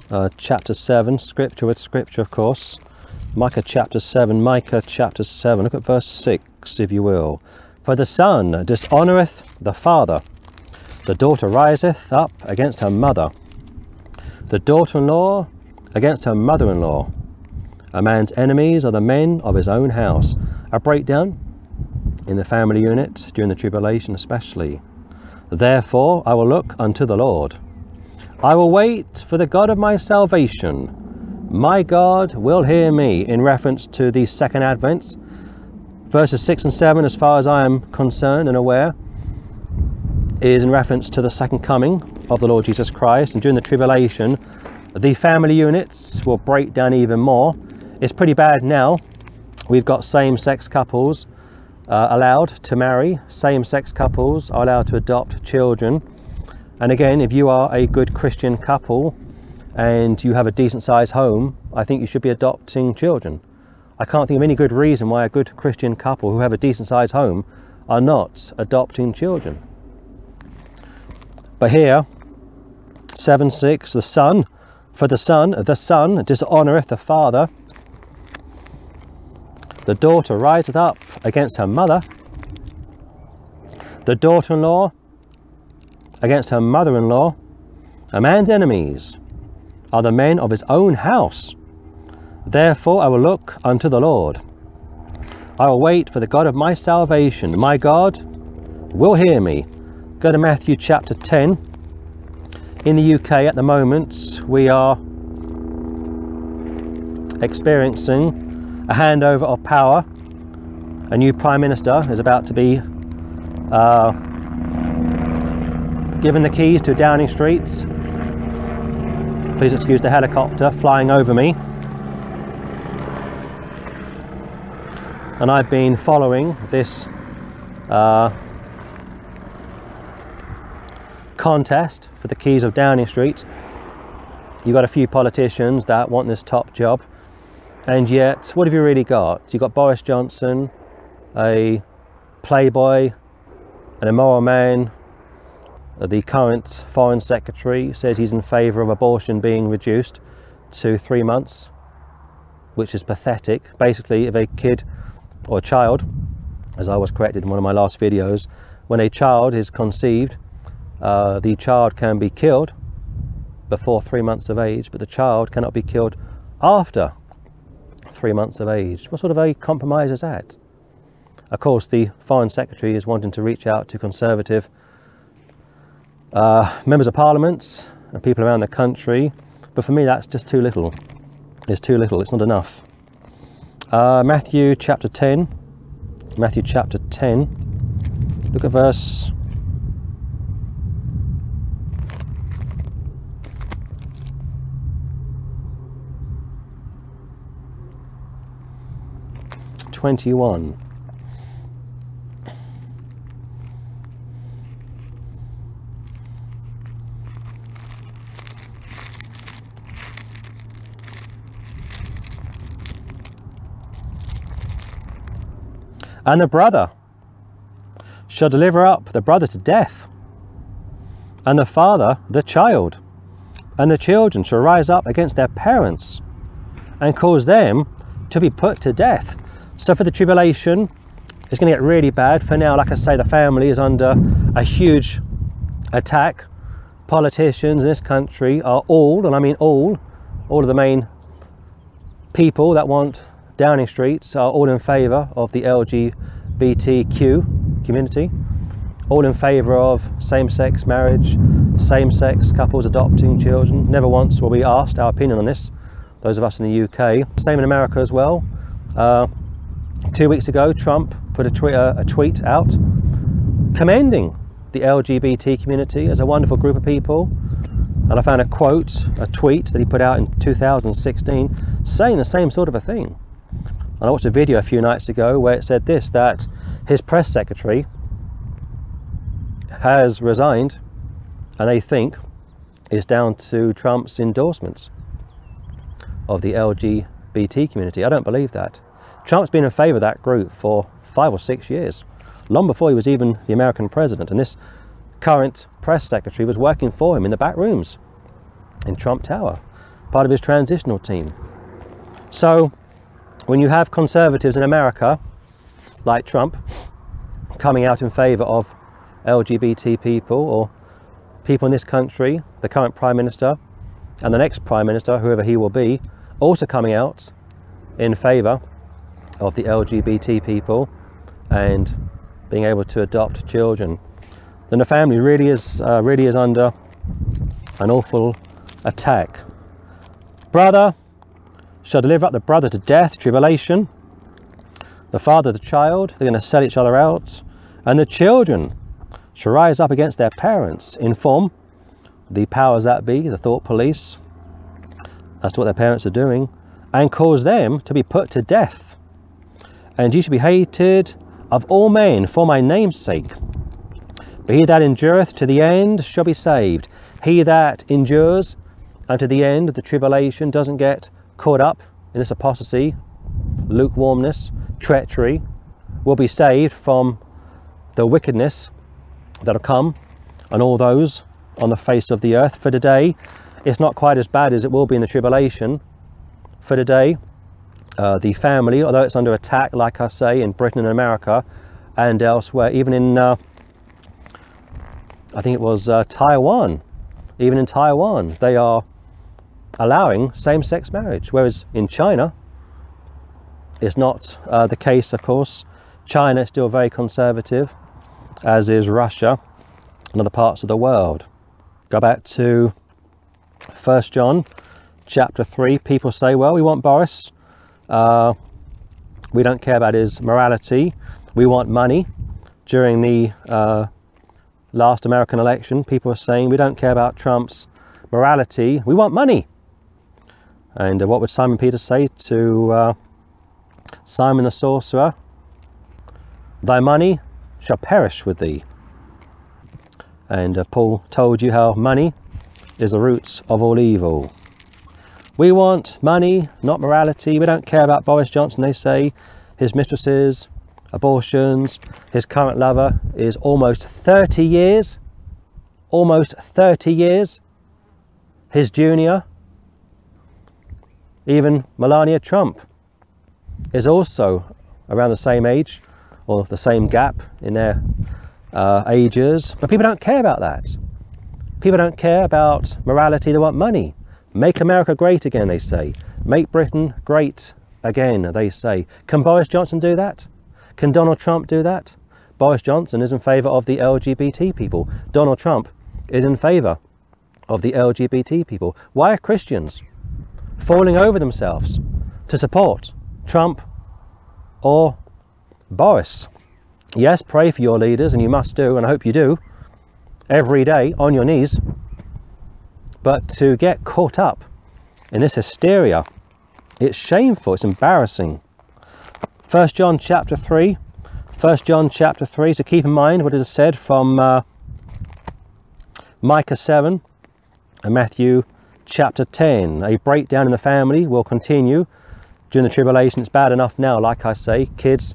uh, chapter 7, scripture with scripture, of course. Micah chapter 7, Micah chapter 7. Look at verse 6, if you will. For the son dishonoureth the father, the daughter riseth up against her mother, the daughter in law against her mother in law. A man's enemies are the men of his own house. A breakdown in the family unit during the tribulation especially. Therefore I will look unto the Lord. I will wait for the God of my salvation. My God will hear me in reference to the second advent. Verses 6 and 7, as far as I am concerned and aware, is in reference to the second coming of the Lord Jesus Christ. And during the tribulation, the family units will break down even more. It's pretty bad now. We've got same sex couples uh, allowed to marry, same sex couples are allowed to adopt children. And again, if you are a good Christian couple and you have a decent sized home, I think you should be adopting children. I can't think of any good reason why a good Christian couple who have a decent sized home are not adopting children. But here, 7 6, the son, for the son, the son dishonoureth the father, the daughter riseth up against her mother. The daughter-in-law against her mother-in-law. A man's enemies are the men of his own house. Therefore I will look unto the Lord. I will wait for the God of my salvation. My God will hear me. Go to Matthew chapter 10. In the UK at the moment, we are experiencing a handover of power. A new Prime Minister is about to be uh, given the keys to Downing Street. Please excuse the helicopter flying over me. And I've been following this uh, contest for the keys of Downing Street. You've got a few politicians that want this top job and yet, what have you really got? You've got Boris Johnson, a playboy, an immoral man. The current Foreign Secretary says he's in favour of abortion being reduced to three months, which is pathetic. Basically, if a kid or a child, as I was corrected in one of my last videos, when a child is conceived, uh, the child can be killed before three months of age, but the child cannot be killed after three months of age. What sort of a compromise is that? Of course, the Foreign Secretary is wanting to reach out to Conservative uh, members of parliaments and people around the country, but for me that's just too little. It's too little, it's not enough. Uh, Matthew chapter 10, Matthew chapter 10, look at verse Twenty-one. And the brother shall deliver up the brother to death, and the father the child, and the children shall rise up against their parents and cause them to be put to death. So for the tribulation, it's going to get really bad. For now, like I say, the family is under a huge attack. Politicians in this country are all, and I mean all, all of the main people that want Downing Street are all in favour of the LGBTQ community, all in favour of same-sex marriage, same-sex couples adopting children. Never once were we asked our opinion on this, those of us in the UK. Same in America as well. Uh, two weeks ago, Trump put a, uh, a tweet out commending the LGBT community as a wonderful group of people and I found a quote, a tweet that he put out in 2016 saying the same sort of a thing. And I watched a video a few nights ago where it said this that his press secretary has resigned and they think is down to Trump's endorsements of the LGBT community. I don't believe that. Trump's been in favour of that group for five or six years, long before he was even the American president. And this current press secretary was working for him in the back rooms in Trump Tower, part of his transitional team. So when you have conservatives in America, like Trump, coming out in favour of LGBT people or people in this country, the current Prime Minister and the next Prime Minister, whoever he will be, also coming out in favour of the LGBT people and being able to adopt children, then the family really is uh, really is under an awful attack. Brother, shall deliver up the brother to death, tribulation. The father, the child, they're going to sell each other out. And the children shall rise up against their parents, inform the powers that be, the thought police, that's what their parents are doing, and cause them to be put to death. And ye shall be hated of all men for my name's sake. But he that endureth to the end shall be saved. He that endures unto the end of the tribulation doesn't get caught up in this apostasy, lukewarmness, treachery, will be saved from the wickedness that'll come on all those on the face of the earth. For today, it's not quite as bad as it will be in the tribulation. For today, uh, the family, although it's under attack, like I say, in Britain and America and elsewhere, even in, uh, I think it was uh, Taiwan, even in Taiwan, they are allowing same-sex marriage, whereas in China, it's not uh, the case, of course. China is still very conservative, as is Russia and other parts of the world. Go back to First John chapter 3. People say, well, we want Boris. Uh, we don't care about his morality. We want money. During the uh, last American election, people were saying, we don't care about Trump's morality. We want money. And uh, what would Simon Peter say to uh, Simon the sorcerer? Thy money shall perish with thee. And uh, Paul told you how money is the roots of all evil. We want money, not morality. We don't care about Boris Johnson, they say. His mistresses, abortions. His current lover is almost 30 years. Almost 30 years. His junior even Melania Trump is also around the same age or the same gap in their uh, ages. But people don't care about that. People don't care about morality, they want money. Make America great again, they say. Make Britain great again, they say. Can Boris Johnson do that? Can Donald Trump do that? Boris Johnson is in favour of the LGBT people. Donald Trump is in favour of the LGBT people. Why are Christians falling over themselves to support Trump or Boris? Yes, pray for your leaders, and you must do, and I hope you do, every day on your knees. But to get caught up in this hysteria, it's shameful, it's embarrassing. First John chapter 3, First John chapter 3, so keep in mind what it is said from uh, Micah 7 and Matthew chapter 10. A breakdown in the family will continue during the tribulation. It's bad enough now, like I say, kids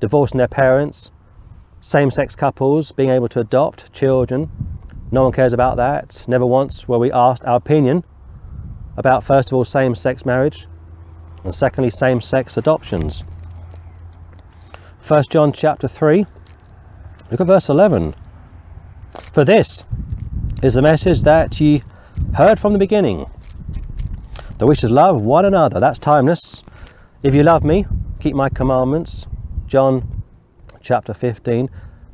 divorcing their parents, same sex couples being able to adopt children. No one cares about that. Never once were we asked our opinion about, first of all, same sex marriage, and secondly, same sex adoptions. 1 John chapter 3, look at verse 11. For this is the message that ye heard from the beginning, that we should love one another. That's timeless. If you love me, keep my commandments. John chapter 15.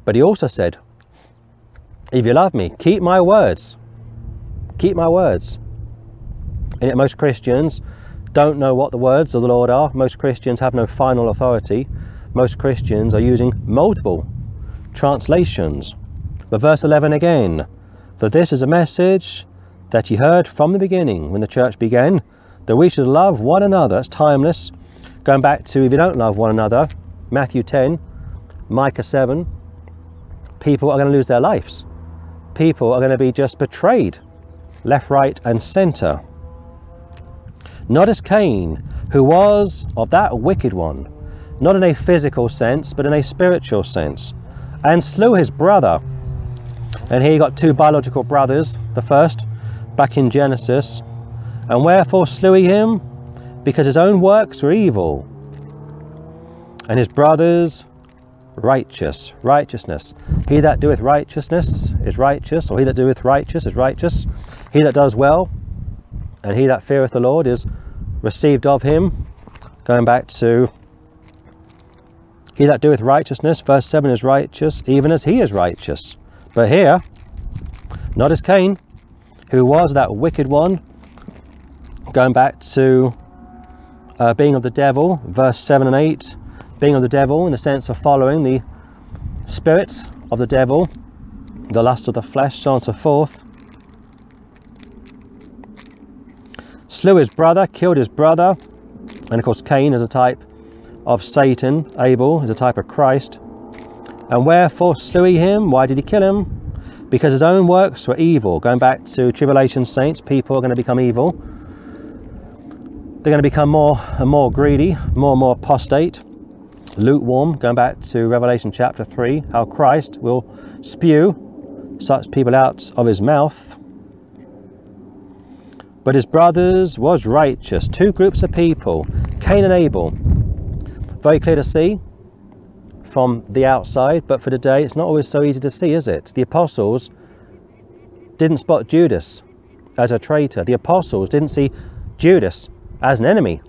But he also said, If you love me, keep my words. Keep my words. And yet, most Christians don't know what the words of the Lord are. Most Christians have no final authority most Christians are using multiple translations. But verse 11 again, for this is a message that ye heard from the beginning when the church began, that we should love one another. It's timeless. Going back to if you don't love one another, Matthew 10, Micah 7, people are going to lose their lives. People are going to be just betrayed, left, right, and centre. Not as Cain, who was of that wicked one not in a physical sense, but in a spiritual sense, and slew his brother. And here you got two biological brothers, the first, back in Genesis. And wherefore slew he him? Because his own works were evil, and his brothers righteous. Righteousness. He that doeth righteousness is righteous, or he that doeth righteous is righteous. He that does well, and he that feareth the Lord is received of him. Going back to he that doeth righteousness, verse 7 is righteous, even as he is righteous. But here, not as Cain, who was that wicked one, going back to uh, being of the devil, verse 7 and 8, being of the devil in the sense of following the spirits of the devil, the lust of the flesh, so on and so forth. Slew his brother, killed his brother, and of course, Cain is a type of Satan, Abel, is a type of Christ. And wherefore slew he him? Why did he kill him? Because his own works were evil. Going back to tribulation saints, people are going to become evil. They're going to become more and more greedy, more and more apostate, lukewarm. Going back to Revelation chapter 3, how Christ will spew such people out of his mouth. But his brothers was righteous. Two groups of people, Cain and Abel. Very clear to see from the outside, but for today it's not always so easy to see, is it? The apostles didn't spot Judas as a traitor. The apostles didn't see Judas as an enemy.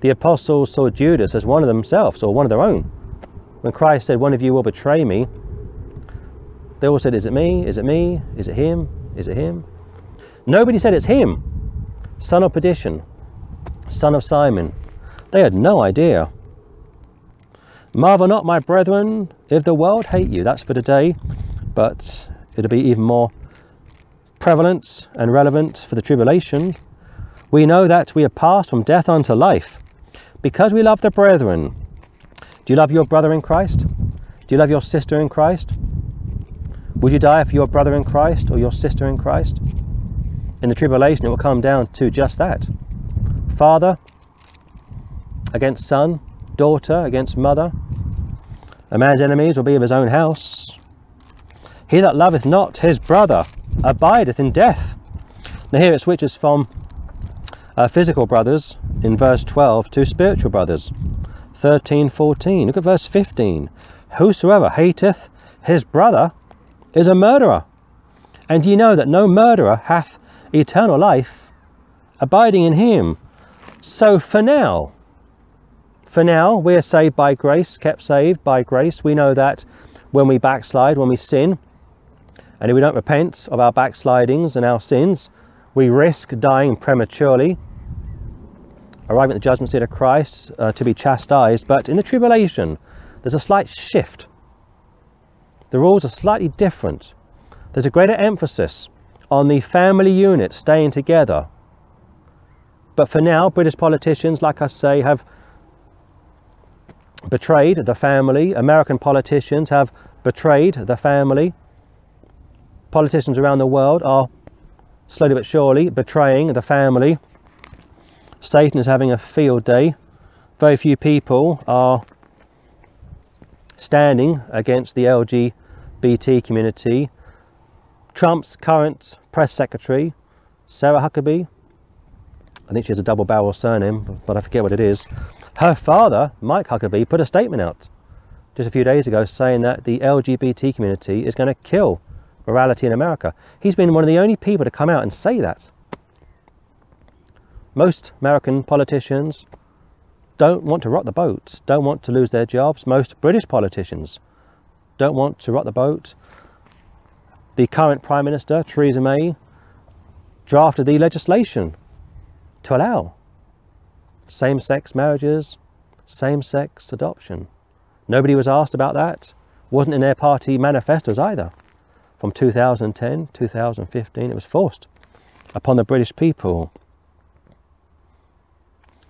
The apostles saw Judas as one of themselves or one of their own. When Christ said, One of you will betray me, they all said, Is it me? Is it me? Is it him? Is it him? Nobody said it's him. Son of perdition, son of Simon. They had no idea. Marvel not, my brethren, if the world hate you. That's for today, but it'll be even more prevalent and relevant for the tribulation. We know that we have passed from death unto life because we love the brethren. Do you love your brother in Christ? Do you love your sister in Christ? Would you die for your brother in Christ or your sister in Christ? In the tribulation, it will come down to just that father against son, daughter against mother. A man's enemies will be of his own house. He that loveth not his brother abideth in death. Now here it switches from uh, physical brothers in verse 12 to spiritual brothers. 13, 14. Look at verse 15. Whosoever hateth his brother is a murderer. And ye know that no murderer hath eternal life abiding in him. So for now, for now, we are saved by grace, kept saved by grace. We know that when we backslide, when we sin, and if we don't repent of our backslidings and our sins, we risk dying prematurely, arriving at the judgment seat of Christ uh, to be chastised. But in the tribulation, there's a slight shift. The rules are slightly different. There's a greater emphasis on the family unit staying together. But for now, British politicians, like I say, have betrayed the family. American politicians have betrayed the family. Politicians around the world are slowly but surely betraying the family. Satan is having a field day. Very few people are standing against the LGBT community. Trump's current press secretary, Sarah Huckabee, I think she has a double barrel surname, but I forget what it is. Her father, Mike Huckabee, put a statement out just a few days ago saying that the LGBT community is going to kill morality in America. He's been one of the only people to come out and say that. Most American politicians don't want to rock the boat, don't want to lose their jobs. Most British politicians don't want to rock the boat. The current Prime Minister, Theresa May, drafted the legislation to allow same sex marriages, same sex adoption. Nobody was asked about that. Wasn't in their party manifestos either. From 2010, 2015, it was forced upon the British people.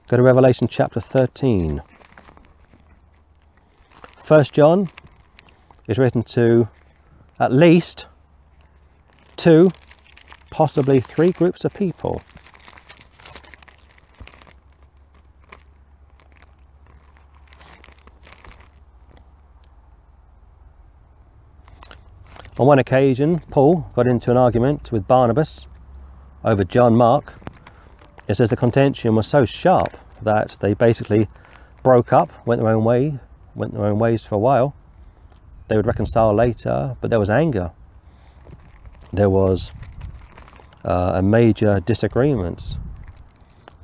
Go to Revelation chapter 13. First John is written to at least two, possibly three groups of people. On one occasion, Paul got into an argument with Barnabas over John Mark. It says the contention was so sharp that they basically broke up, went their own way, went their own ways for a while. They would reconcile later, but there was anger. There was uh, a major disagreement.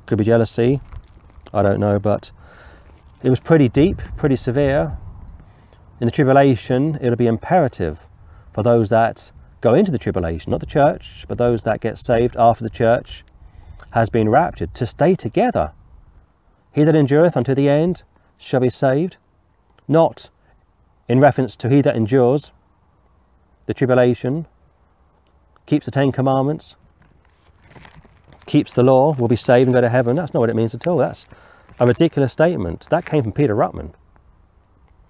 Could be jealousy, I don't know, but it was pretty deep, pretty severe. In the tribulation, it'll be imperative for those that go into the tribulation, not the church, but those that get saved after the church has been raptured, to stay together. He that endureth unto the end shall be saved, not in reference to he that endures the tribulation, keeps the Ten Commandments, keeps the law, will be saved and go to heaven. That's not what it means at all. That's a ridiculous statement. That came from Peter Ruckman.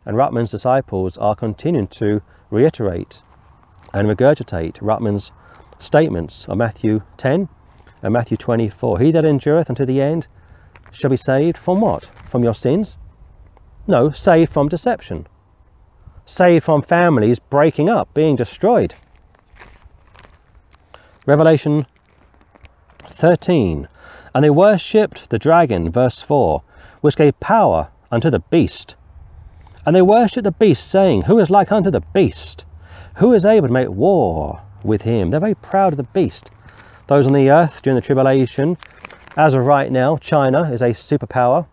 And Ruckman's disciples are continuing to reiterate and regurgitate Ruckman's statements of Matthew 10 and Matthew 24. He that endureth unto the end shall be saved from what? From your sins? No, saved from deception. Saved from families breaking up, being destroyed. Revelation 13. And they worshipped the dragon, verse 4, which gave power unto the beast. And they worshipped the beast, saying, Who is like unto the beast? Who is able to make war with him? They're very proud of the beast. Those on the earth during the tribulation, as of right now, China is a superpower.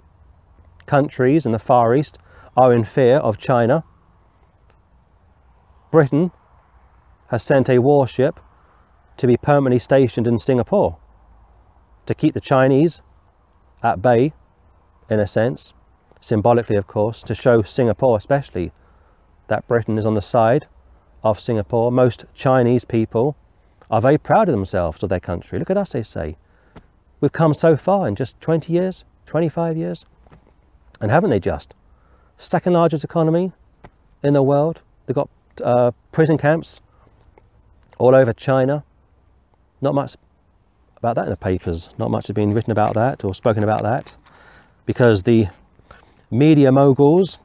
Countries in the Far East are in fear of China. Britain has sent a warship to be permanently stationed in Singapore to keep the Chinese at bay, in a sense, symbolically, of course, to show Singapore especially that Britain is on the side of Singapore, most Chinese people are very proud of themselves, of their country. Look at us, they say. We've come so far in just 20 years, 25 years. And haven't they just? Second largest economy in the world. They've got uh, prison camps all over China. Not much about that in the papers. Not much has been written about that or spoken about that because the media moguls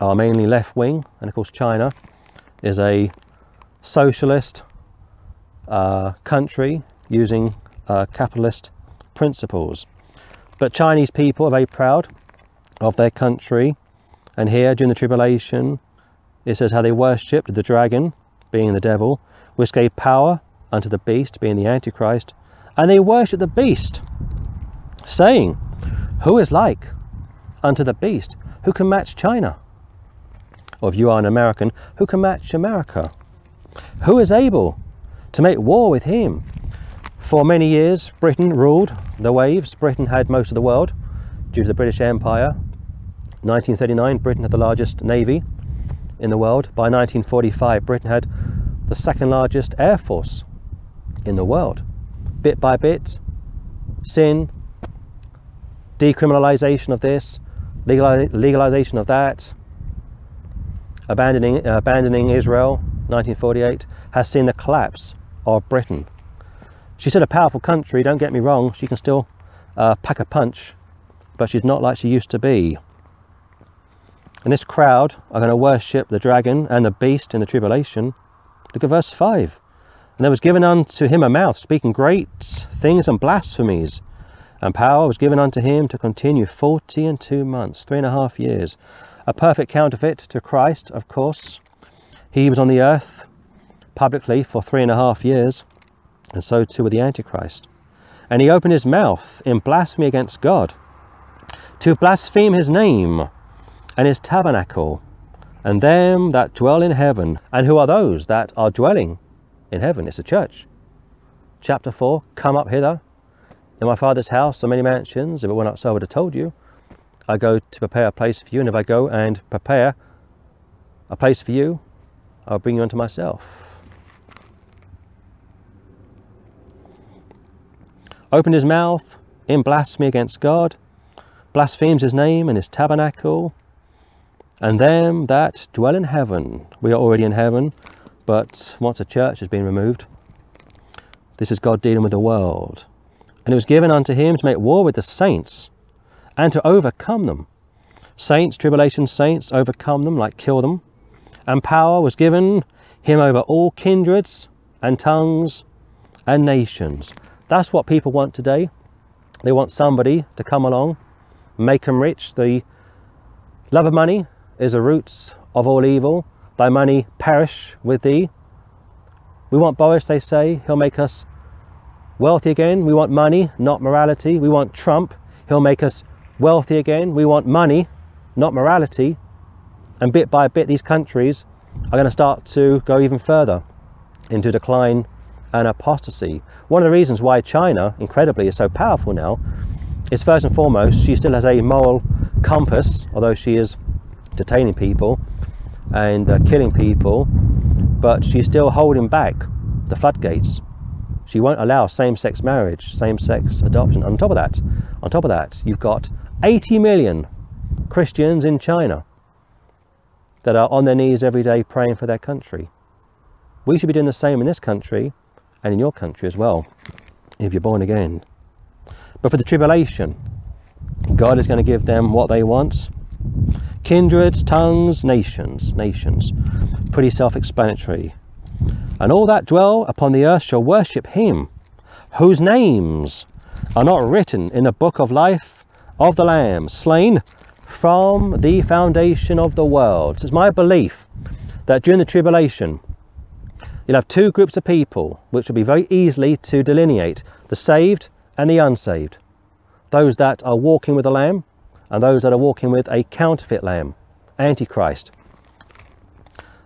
are mainly left wing, and of course, China is a socialist uh, country using uh, capitalist principles. But Chinese people are very proud of their country. And here, during the tribulation, it says how they worshipped the dragon, being the devil, which gave power unto the beast, being the Antichrist. And they worshipped the beast, saying, Who is like unto the beast? Who can match China? Or if you are an American, who can match America? Who is able to make war with him? For many years, Britain ruled the waves. Britain had most of the world due to the British Empire. 1939, Britain had the largest navy in the world. By 1945, Britain had the second largest air force in the world. Bit by bit, sin, decriminalisation of this, legalisation of that, abandoning, uh, abandoning Israel, 1948, has seen the collapse of Britain She's still a powerful country, don't get me wrong, she can still uh, pack a punch, but she's not like she used to be. And this crowd are going to worship the dragon and the beast in the tribulation. Look at verse 5. And there was given unto him a mouth, speaking great things and blasphemies. And power was given unto him to continue forty and two months, three and a half years. A perfect counterfeit to Christ, of course. He was on the earth publicly for three and a half years and so too with the Antichrist. And he opened his mouth in blasphemy against God, to blaspheme his name and his tabernacle, and them that dwell in heaven. And who are those that are dwelling in heaven? It's the church. Chapter 4 Come up hither. In my Father's house are many mansions. If it were not so, I would have told you. I go to prepare a place for you, and if I go and prepare a place for you, I'll bring you unto myself. opened his mouth in blasphemy against God, blasphemes his name and his tabernacle, and them that dwell in heaven. We are already in heaven, but once a church has been removed, this is God dealing with the world. And it was given unto him to make war with the saints and to overcome them. Saints, tribulation saints, overcome them, like kill them. And power was given him over all kindreds and tongues and nations. That's what people want today. They want somebody to come along, make them rich. The love of money is the roots of all evil. Thy money perish with thee. We want Boris, they say. He'll make us wealthy again. We want money, not morality. We want Trump. He'll make us wealthy again. We want money, not morality. And bit by bit, these countries are going to start to go even further into decline and apostasy. One of the reasons why China, incredibly, is so powerful now is first and foremost, she still has a moral compass, although she is detaining people and uh, killing people, but she's still holding back the floodgates. She won't allow same-sex marriage, same-sex adoption. On top of that, on top of that, you've got 80 million Christians in China that are on their knees every day praying for their country. We should be doing the same in this country and in your country as well, if you're born again. But for the tribulation, God is going to give them what they want. Kindreds, tongues, nations, nations. Pretty self-explanatory. And all that dwell upon the earth shall worship him, whose names are not written in the book of life of the Lamb, slain from the foundation of the world. So it's my belief that during the tribulation, you'll have two groups of people which will be very easily to delineate the saved and the unsaved. Those that are walking with the Lamb and those that are walking with a counterfeit Lamb, Antichrist.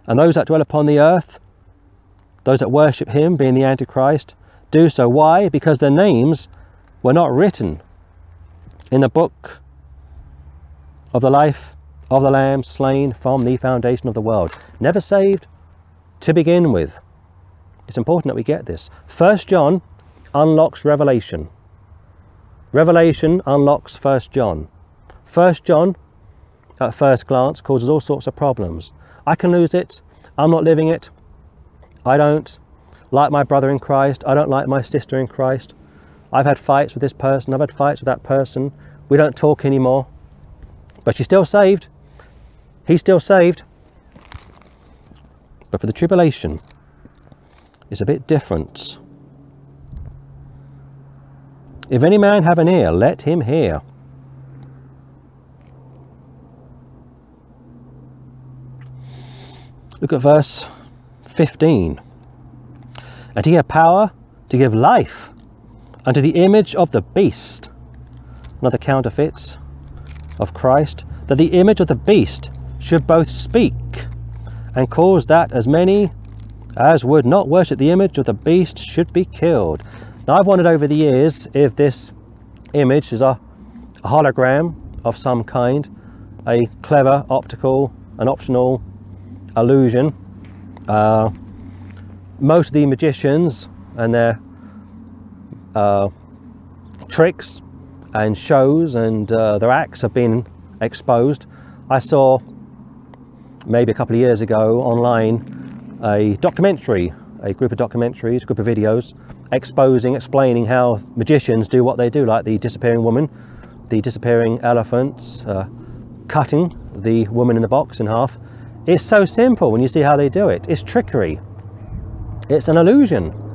And those that dwell upon the earth, those that worship him, being the Antichrist, do so. Why? Because their names were not written in the book of the life of the Lamb slain from the foundation of the world. Never saved to begin with. It's important that we get this. First John unlocks Revelation. Revelation unlocks First John. First John, at first glance, causes all sorts of problems. I can lose it. I'm not living it. I don't like my brother in Christ. I don't like my sister in Christ. I've had fights with this person, I've had fights with that person. We don't talk anymore. But she's still saved. He's still saved. But for the tribulation, it's a bit different. If any man have an ear, let him hear. Look at verse 15. And he had power to give life unto the image of the beast. Another counterfeit of Christ, that the image of the beast should both speak and cause that as many as would not worship the image of the beast should be killed. Now I've wondered over the years if this image is a, a hologram of some kind, a clever optical, an optional illusion. Uh, most of the magicians and their uh, tricks and shows and uh, their acts have been exposed. I saw maybe a couple of years ago online a documentary, a group of documentaries, a group of videos exposing, explaining how magicians do what they do, like the disappearing woman, the disappearing elephants, uh, cutting the woman in the box in half. It's so simple when you see how they do it. It's trickery. It's an illusion.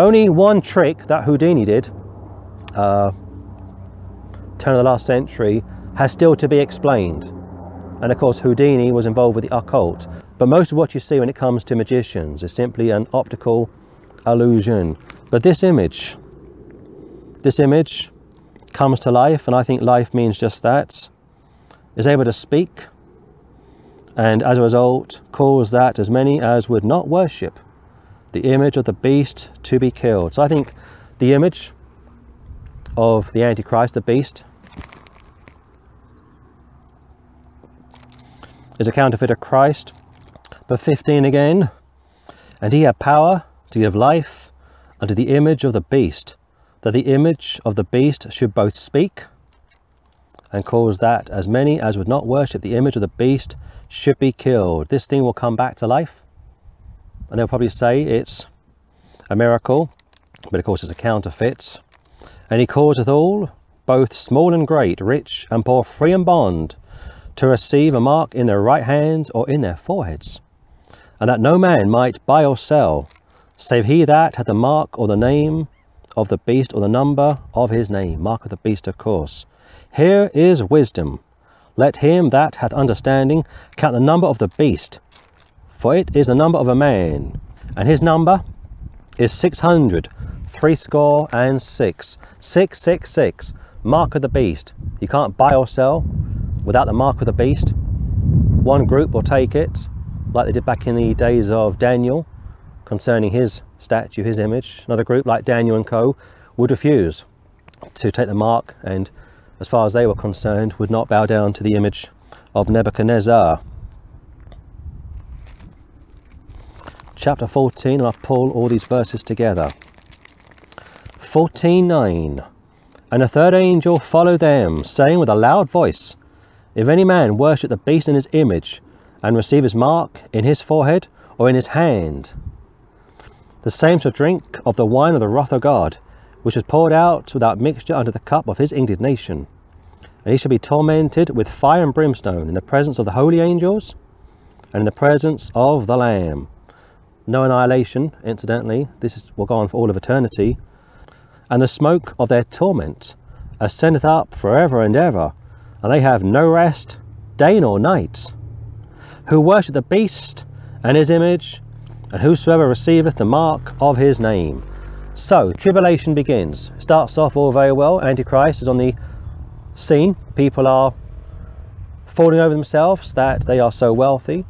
Only one trick that Houdini did, uh, turn of the last century, has still to be explained. And of course, Houdini was involved with the occult. But most of what you see when it comes to magicians is simply an optical illusion. But this image, this image comes to life, and I think life means just that, is able to speak, and as a result, cause that as many as would not worship the image of the beast to be killed. So I think the image of the Antichrist, the beast, is a counterfeit of Christ. But 15 again, and he had power to give life unto the image of the beast, that the image of the beast should both speak and cause that as many as would not worship the image of the beast should be killed. This thing will come back to life and they'll probably say it's a miracle, but of course it's a counterfeit. And he causeth all, both small and great, rich and poor, free and bond, to receive a mark in their right hand or in their foreheads, and that no man might buy or sell, save he that had the mark or the name of the beast or the number of his name. Mark of the beast, of course. Here is wisdom. Let him that hath understanding count the number of the beast, for it is the number of a man, and his number is six hundred, three score and six. Six, six, six. Mark of the beast. You can't buy or sell without the mark of the beast. One group will take it, like they did back in the days of Daniel, concerning his statue, his image. Another group, like Daniel and co, would refuse to take the mark and, as far as they were concerned, would not bow down to the image of Nebuchadnezzar. Chapter 14 and I'll pull all these verses together. 14.9 And a third angel followed them, saying with a loud voice, If any man worship the beast in his image, and receive his mark in his forehead or in his hand, the same shall drink of the wine of the wrath of God, which is poured out without mixture under the cup of his indignation. And he shall be tormented with fire and brimstone in the presence of the holy angels and in the presence of the Lamb no annihilation, incidentally, this will go on for all of eternity, and the smoke of their torment ascendeth up for ever and ever, and they have no rest, day nor night, who worship the beast and his image, and whosoever receiveth the mark of his name. So, tribulation begins. Starts off all very well. Antichrist is on the scene. People are falling over themselves that they are so wealthy.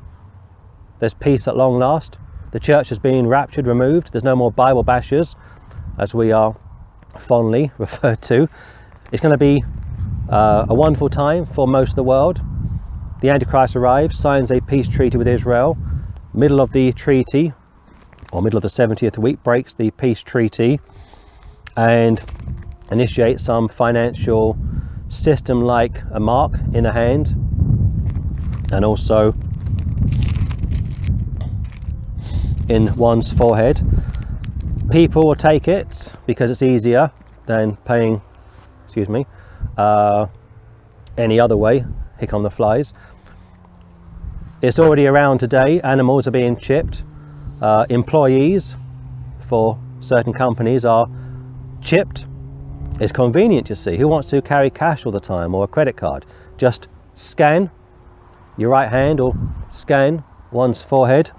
There's peace at long last. The church has been raptured, removed. There's no more Bible bashers, as we are fondly referred to. It's going to be uh, a wonderful time for most of the world. The Antichrist arrives, signs a peace treaty with Israel. Middle of the treaty, or middle of the 70th week, breaks the peace treaty and initiates some financial system like a mark in the hand and also in one's forehead. People will take it because it's easier than paying, excuse me, uh, any other way. Here come the flies. It's already around today. Animals are being chipped. Uh, employees for certain companies are chipped. It's convenient, you see. Who wants to carry cash all the time or a credit card? Just scan your right hand or scan one's forehead.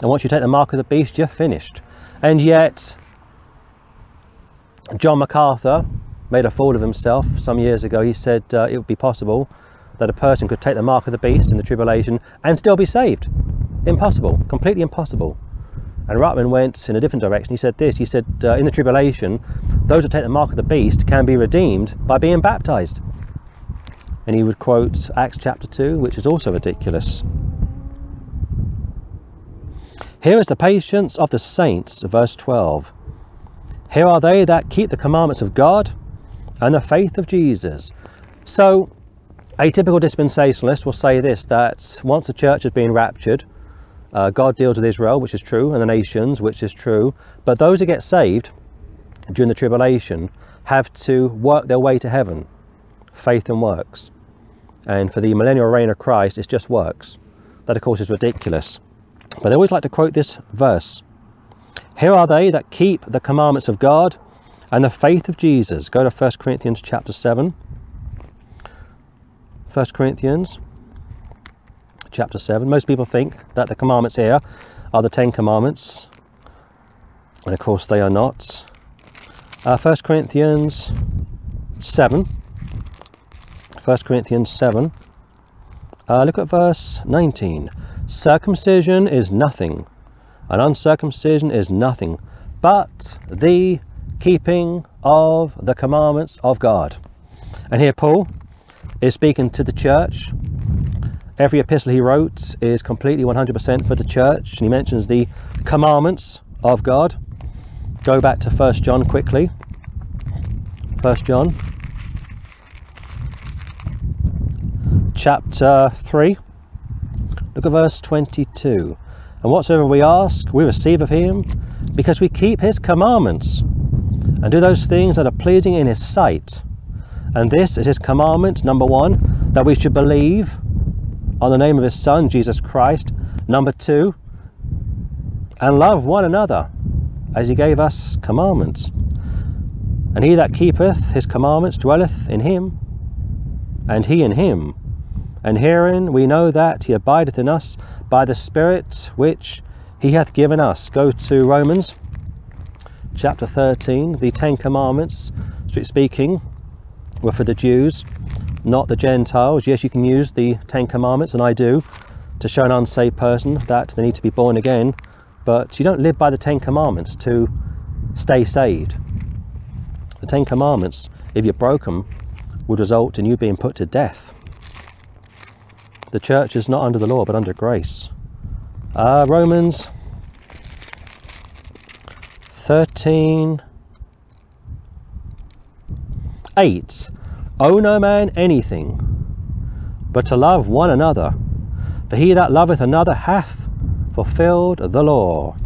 And once you take the mark of the beast, you're finished. And yet, John MacArthur made a fool of himself some years ago. He said uh, it would be possible that a person could take the mark of the beast in the tribulation and still be saved. Impossible, completely impossible. And Ruckman went in a different direction. He said this He said, uh, in the tribulation, those who take the mark of the beast can be redeemed by being baptized. And he would quote Acts chapter 2, which is also ridiculous. Here is the patience of the saints, verse 12. Here are they that keep the commandments of God and the faith of Jesus. So, a typical dispensationalist will say this that once the church has been raptured, uh, God deals with Israel, which is true, and the nations, which is true, but those who get saved during the tribulation have to work their way to heaven faith and works. And for the millennial reign of Christ, it's just works. That, of course, is ridiculous. But they always like to quote this verse Here are they that keep the commandments of God and the faith of Jesus. Go to 1 Corinthians chapter 7. 1 Corinthians chapter 7. Most people think that the commandments here are the Ten Commandments, and of course they are not. Uh, 1 Corinthians 7. 1 Corinthians 7. Uh, look at verse 19. Circumcision is nothing, and uncircumcision is nothing, but the keeping of the commandments of God. And here Paul is speaking to the church. Every epistle he wrote is completely 100% for the church. And he mentions the commandments of God. Go back to 1 John quickly. 1 John chapter 3. Look at verse 22. And whatsoever we ask, we receive of him, because we keep his commandments and do those things that are pleasing in his sight. And this is his commandment, number one, that we should believe on the name of his Son, Jesus Christ. Number two, and love one another as he gave us commandments. And he that keepeth his commandments dwelleth in him, and he in him. And herein we know that he abideth in us by the Spirit which he hath given us. Go to Romans chapter 13, the Ten Commandments, strictly speaking, were for the Jews, not the Gentiles. Yes, you can use the Ten Commandments, and I do, to show an unsaved person that they need to be born again, but you don't live by the Ten Commandments to stay saved. The Ten Commandments, if you broke them, would result in you being put to death. The church is not under the law, but under grace. Uh, Romans 13 8. Owe no man anything, but to love one another. For he that loveth another hath fulfilled the law.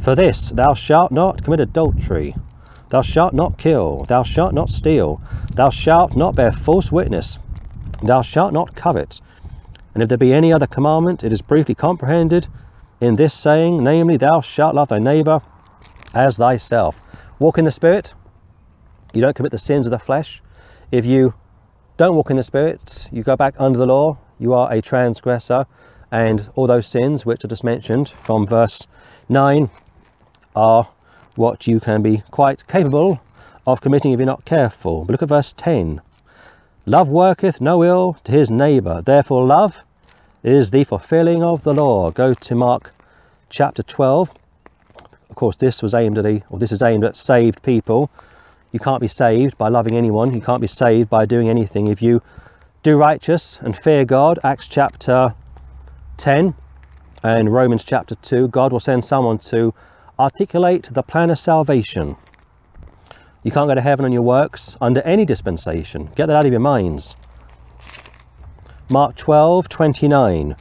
For this, thou shalt not commit adultery, thou shalt not kill, thou shalt not steal, thou shalt not bear false witness, thou shalt not covet. And if there be any other commandment, it is briefly comprehended in this saying, namely, thou shalt love thy neighbour as thyself. Walk in the Spirit, you don't commit the sins of the flesh. If you don't walk in the Spirit, you go back under the law, you are a transgressor, and all those sins which I just mentioned from verse 9 are what you can be quite capable of committing if you're not careful. But look at verse 10. Love worketh no ill to his neighbour, therefore love is the fulfilling of the law. Go to Mark chapter 12. Of course, this was aimed at the, or this is aimed at saved people. You can't be saved by loving anyone. You can't be saved by doing anything. If you do righteous and fear God, Acts chapter 10 and Romans chapter 2, God will send someone to articulate the plan of salvation. You can't go to heaven on your works under any dispensation. Get that out of your minds. Mark 12, 29.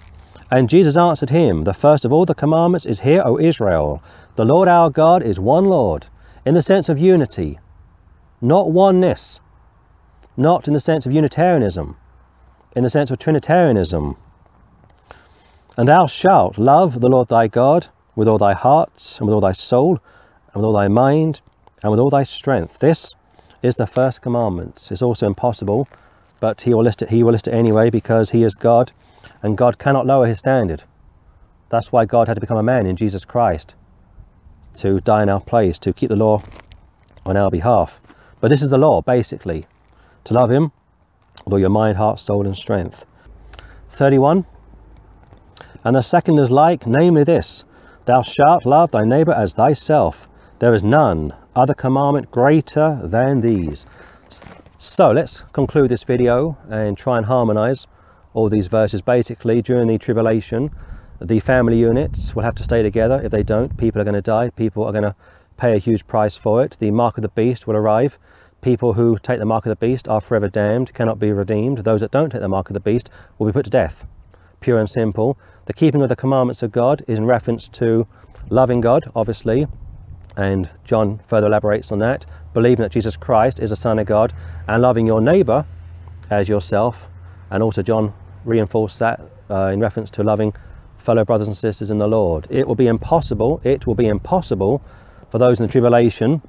And Jesus answered him, The first of all the commandments is Hear, O Israel, the Lord our God is one Lord, in the sense of unity, not oneness, not in the sense of Unitarianism, in the sense of Trinitarianism. And thou shalt love the Lord thy God with all thy heart, and with all thy soul, and with all thy mind, and with all thy strength. This is the first commandment. It's also impossible, but he will list it, he will list it anyway because he is God And God cannot lower his standard. That's why God had to become a man in Jesus Christ to die in our place, to keep the law on our behalf. But this is the law, basically to love him with all your mind, heart, soul, and strength. 31. And the second is like, namely this Thou shalt love thy neighbour as thyself. There is none other commandment greater than these. So let's conclude this video and try and harmonize all these verses. Basically, during the tribulation, the family units will have to stay together. If they don't, people are going to die. People are going to pay a huge price for it. The mark of the beast will arrive. People who take the mark of the beast are forever damned, cannot be redeemed. Those that don't take the mark of the beast will be put to death. Pure and simple. The keeping of the commandments of God is in reference to loving God, obviously, and John further elaborates on that, believing that Jesus Christ is the Son of God, and loving your neighbour as yourself. And also, John reinforced that uh, in reference to loving fellow brothers and sisters in the Lord. It will be impossible, it will be impossible for those in the tribulation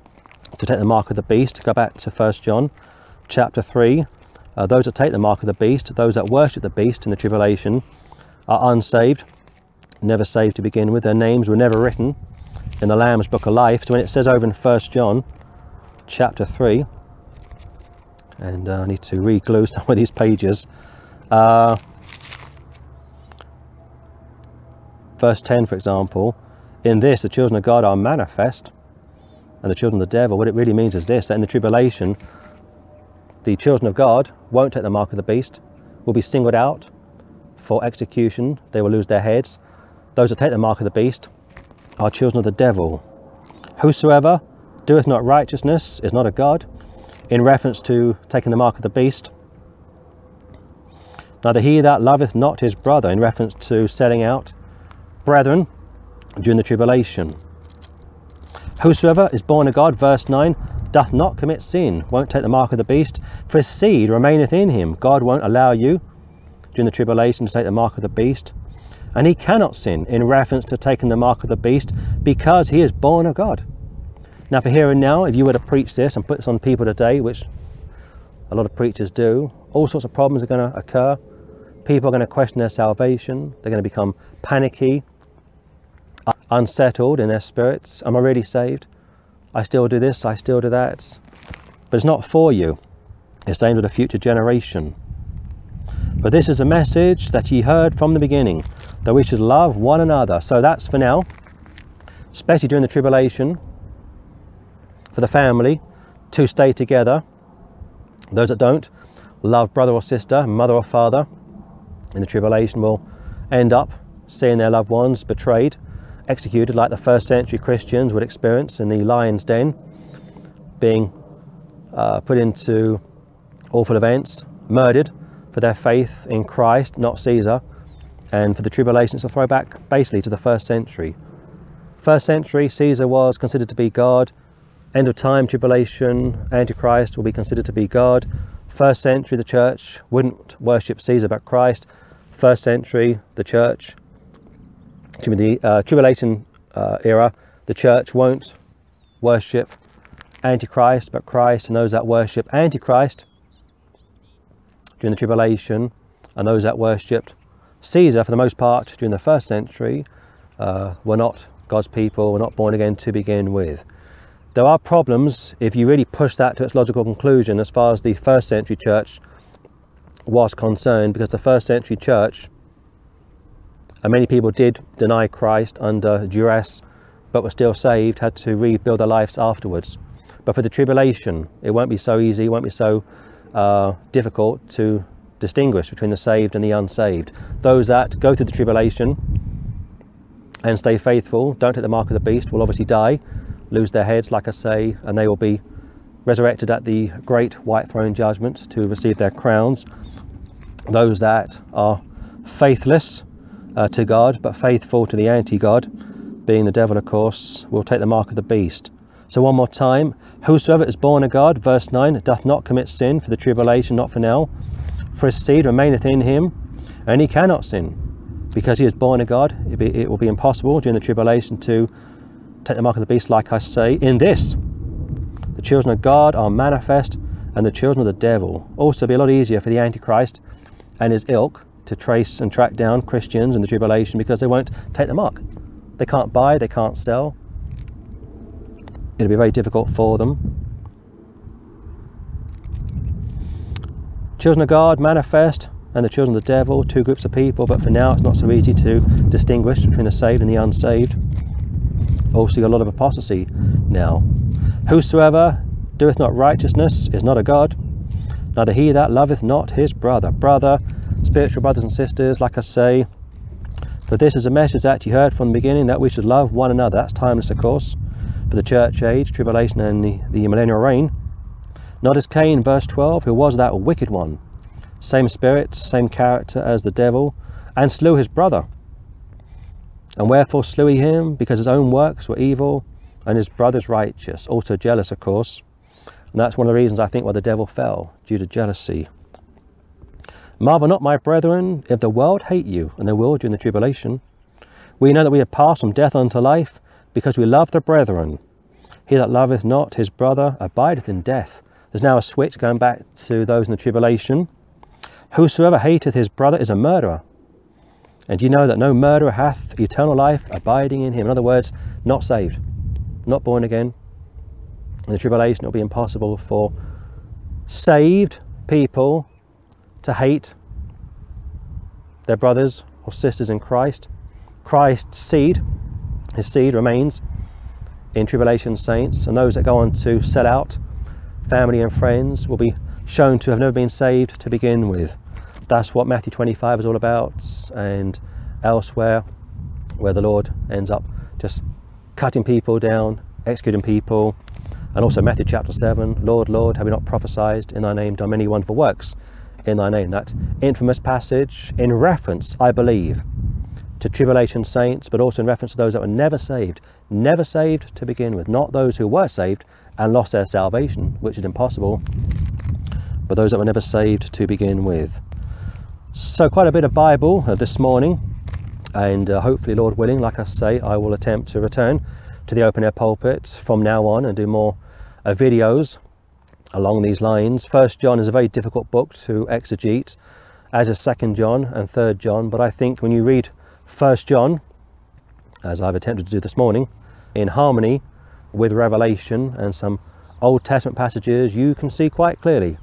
to take the mark of the beast. Go back to 1 John chapter 3. Uh, those that take the mark of the beast, those that worship the beast in the tribulation, are unsaved, never saved to begin with. Their names were never written in the Lamb's Book of Life. So when it says over in 1 John chapter 3, and uh, I need to re-glue some of these pages. Uh, verse 10, for example, in this the children of God are manifest, and the children of the devil, what it really means is this, that in the tribulation, the children of God won't take the mark of the beast, will be singled out for execution, they will lose their heads. Those that take the mark of the beast are children of the devil. Whosoever doeth not righteousness is not a God, in reference to taking the mark of the beast. Neither he that loveth not his brother, in reference to selling out brethren during the tribulation. Whosoever is born of God, verse 9, doth not commit sin, won't take the mark of the beast, for his seed remaineth in him. God won't allow you during the tribulation to take the mark of the beast. And he cannot sin in reference to taking the mark of the beast because he is born of God. Now, for here and now, if you were to preach this and put this on people today, which a lot of preachers do, all sorts of problems are going to occur. People are going to question their salvation. They're going to become panicky, unsettled in their spirits. Am I really saved? I still do this, I still do that. But it's not for you. It's aimed at a future generation. But this is a message that ye heard from the beginning, that we should love one another. So that's for now, especially during the tribulation, for the family to stay together. Those that don't, love brother or sister, mother or father, in the tribulation will end up seeing their loved ones betrayed executed like the first century Christians would experience in the lion's den, being uh, put into awful events, murdered for their faith in Christ, not Caesar, and for the tribulation. It's a throwback basically to the first century. First century, Caesar was considered to be God. End of time, tribulation, Antichrist will be considered to be God. First century, the church wouldn't worship Caesar but Christ. First century, the church during the uh, tribulation uh, era, the church won't worship Antichrist, but Christ, and those that worship Antichrist during the tribulation, and those that worshipped Caesar for the most part during the first century uh, were not God's people, were not born again to begin with. There are problems if you really push that to its logical conclusion as far as the first century church was concerned, because the first century church and many people did deny Christ under duress, but were still saved, had to rebuild their lives afterwards. But for the tribulation, it won't be so easy, it won't be so uh, difficult to distinguish between the saved and the unsaved. Those that go through the tribulation and stay faithful, don't take the mark of the beast, will obviously die, lose their heads, like I say, and they will be resurrected at the great white throne judgment to receive their crowns. Those that are faithless uh, to God, but faithful to the anti-God, being the devil, of course, will take the mark of the beast. So one more time, whosoever is born of God, verse 9, doth not commit sin for the tribulation, not for now, for his seed remaineth in him, and he cannot sin. Because he is born of God, it, be, it will be impossible during the tribulation to take the mark of the beast, like I say. In this, the children of God are manifest, and the children of the devil. Also be a lot easier for the Antichrist and his ilk to trace and track down Christians in the tribulation because they won't take the mark. They can't buy, they can't sell. It'll be very difficult for them. Children of God manifest and the children of the devil, two groups of people, but for now it's not so easy to distinguish between the saved and the unsaved. Also, a lot of apostasy now. Whosoever doeth not righteousness is not a God, neither he that loveth not his brother. Brother, spiritual brothers and sisters, like I say, for this is a message that you heard from the beginning that we should love one another. That's timeless, of course, for the church age, tribulation, and the, the millennial reign. Not as Cain, verse 12, who was that wicked one, same spirit, same character as the devil, and slew his brother. And wherefore slew he him? Because his own works were evil, and his brother's righteous. Also jealous, of course. And that's one of the reasons I think why the devil fell, due to jealousy. Marvel not, my brethren, if the world hate you, and they will during the tribulation. We know that we have passed from death unto life, because we love the brethren. He that loveth not his brother abideth in death. There's now a switch going back to those in the tribulation. Whosoever hateth his brother is a murderer. And you know that no murderer hath eternal life abiding in him. In other words, not saved, not born again. In the tribulation, it'll be impossible for saved people to hate their brothers or sisters in Christ. Christ's seed, his seed remains in tribulation saints, and those that go on to sell out family and friends will be shown to have never been saved to begin with. That's what Matthew 25 is all about, and elsewhere where the Lord ends up just cutting people down, executing people, and also Matthew chapter 7 Lord, Lord, have we not prophesied in thy name, done many wonderful works? in thy name. That infamous passage in reference, I believe, to tribulation saints, but also in reference to those that were never saved. Never saved to begin with, not those who were saved and lost their salvation, which is impossible, but those that were never saved to begin with. So, quite a bit of Bible uh, this morning, and uh, hopefully, Lord willing, like I say, I will attempt to return to the open air pulpit from now on and do more uh, videos along these lines. First John is a very difficult book to exegete, as is Second John and Third John. But I think when you read First John, as I've attempted to do this morning, in harmony with Revelation and some Old Testament passages, you can see quite clearly,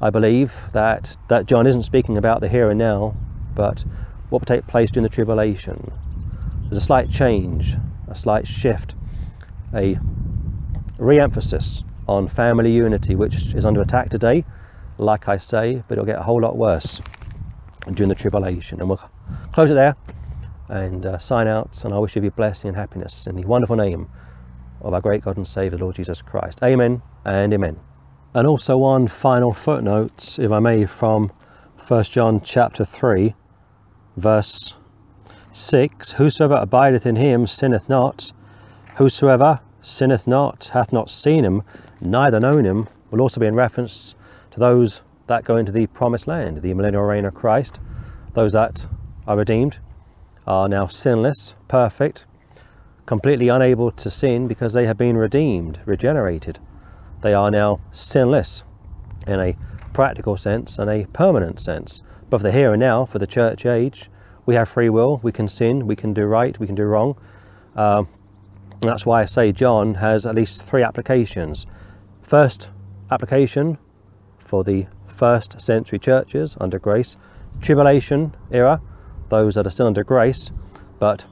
I believe, that that John isn't speaking about the here and now, but what will take place during the tribulation. There's a slight change, a slight shift, a re-emphasis on family unity, which is under attack today, like I say, but it'll get a whole lot worse during the tribulation. And we'll close it there and uh, sign out. And I wish you blessing and happiness in the wonderful name of our great God and Saviour, Lord Jesus Christ. Amen and amen. And also one final footnote, if I may, from 1 John chapter 3, verse 6 Whosoever abideth in him sinneth not. Whosoever sinneth not hath not seen him, neither known him will also be in reference to those that go into the promised land, the millennial reign of Christ. Those that are redeemed are now sinless, perfect, completely unable to sin because they have been redeemed, regenerated. They are now sinless in a practical sense and a permanent sense. But for the here and now, for the church age, we have free will, we can sin, we can do right, we can do wrong. Uh, that's why I say John has at least three applications. First application for the first century churches under grace, tribulation era, those that are still under grace, but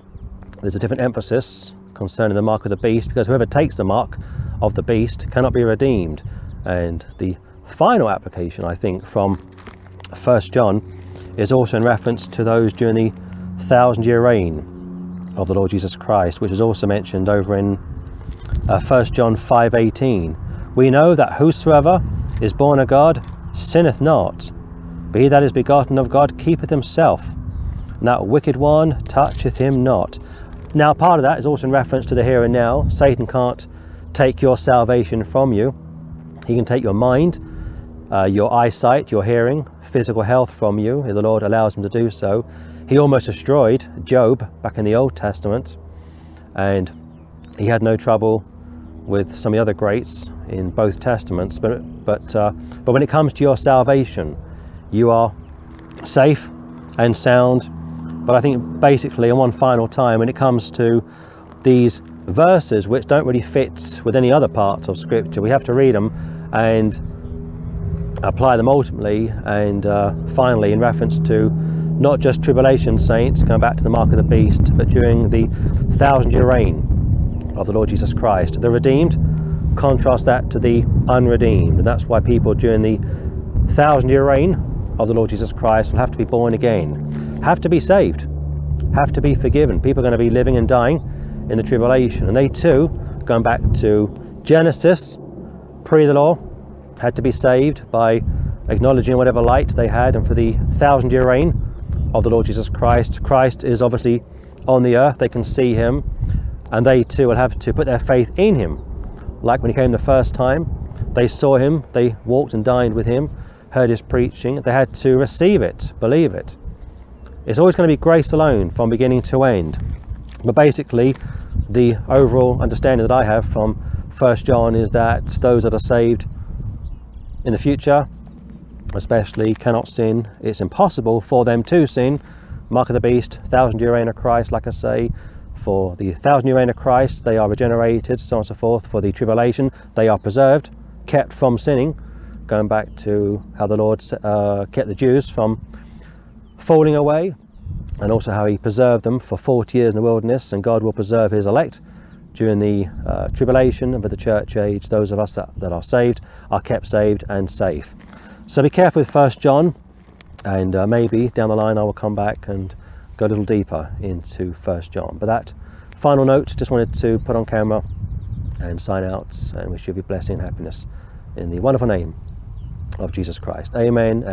there's a different emphasis concerning the mark of the beast because whoever takes the mark of the beast cannot be redeemed. And the final application, I think, from First John is also in reference to those during the thousand year reign of the Lord Jesus Christ, which is also mentioned over in uh, 1 John 5:18 we know that whosoever is born of God sinneth not, but he that is begotten of God keepeth himself, and that wicked one toucheth him not. Now, part of that is also in reference to the here and now. Satan can't take your salvation from you, he can take your mind, uh, your eyesight, your hearing, physical health from you, if the Lord allows him to do so. He almost destroyed Job back in the Old Testament, and he had no trouble with some of the other greats in both testaments but but uh, but when it comes to your salvation you are safe and sound. But I think basically, and one final time, when it comes to these verses which don't really fit with any other parts of Scripture, we have to read them and apply them ultimately and uh, finally in reference to not just tribulation saints going back to the mark of the beast but during the thousand year reign of the Lord Jesus Christ. The redeemed contrast that to the unredeemed. And that's why people during the thousand year reign of the Lord Jesus Christ will have to be born again have to be saved have to be forgiven. People are going to be living and dying in the tribulation. And they too going back to Genesis pre the law had to be saved by acknowledging whatever light they had and for the thousand year reign of the Lord Jesus Christ. Christ is obviously on the earth. They can see him and they too will have to put their faith in him. Like when he came the first time they saw him they walked and dined with him heard his preaching they had to receive it believe it it's always going to be grace alone from beginning to end but basically the overall understanding that I have from First John is that those that are saved in the future, especially, cannot sin. It's impossible for them to sin. Mark of the beast, thousand year reign of Christ, like I say, for the thousand year reign of Christ, they are regenerated, so on and so forth. For the tribulation, they are preserved, kept from sinning, going back to how the Lord uh, kept the Jews from falling away, and also how he preserved them for 40 years in the wilderness, and God will preserve his elect during the uh, tribulation and for the church age, those of us that, that, are saved are kept saved and safe. So be careful with First John, and uh, maybe down the line I will come back and go a little deeper into First John. But that final note, just wanted to put on camera and sign out, and wish you be blessing and happiness in the wonderful name of Jesus Christ. Amen. And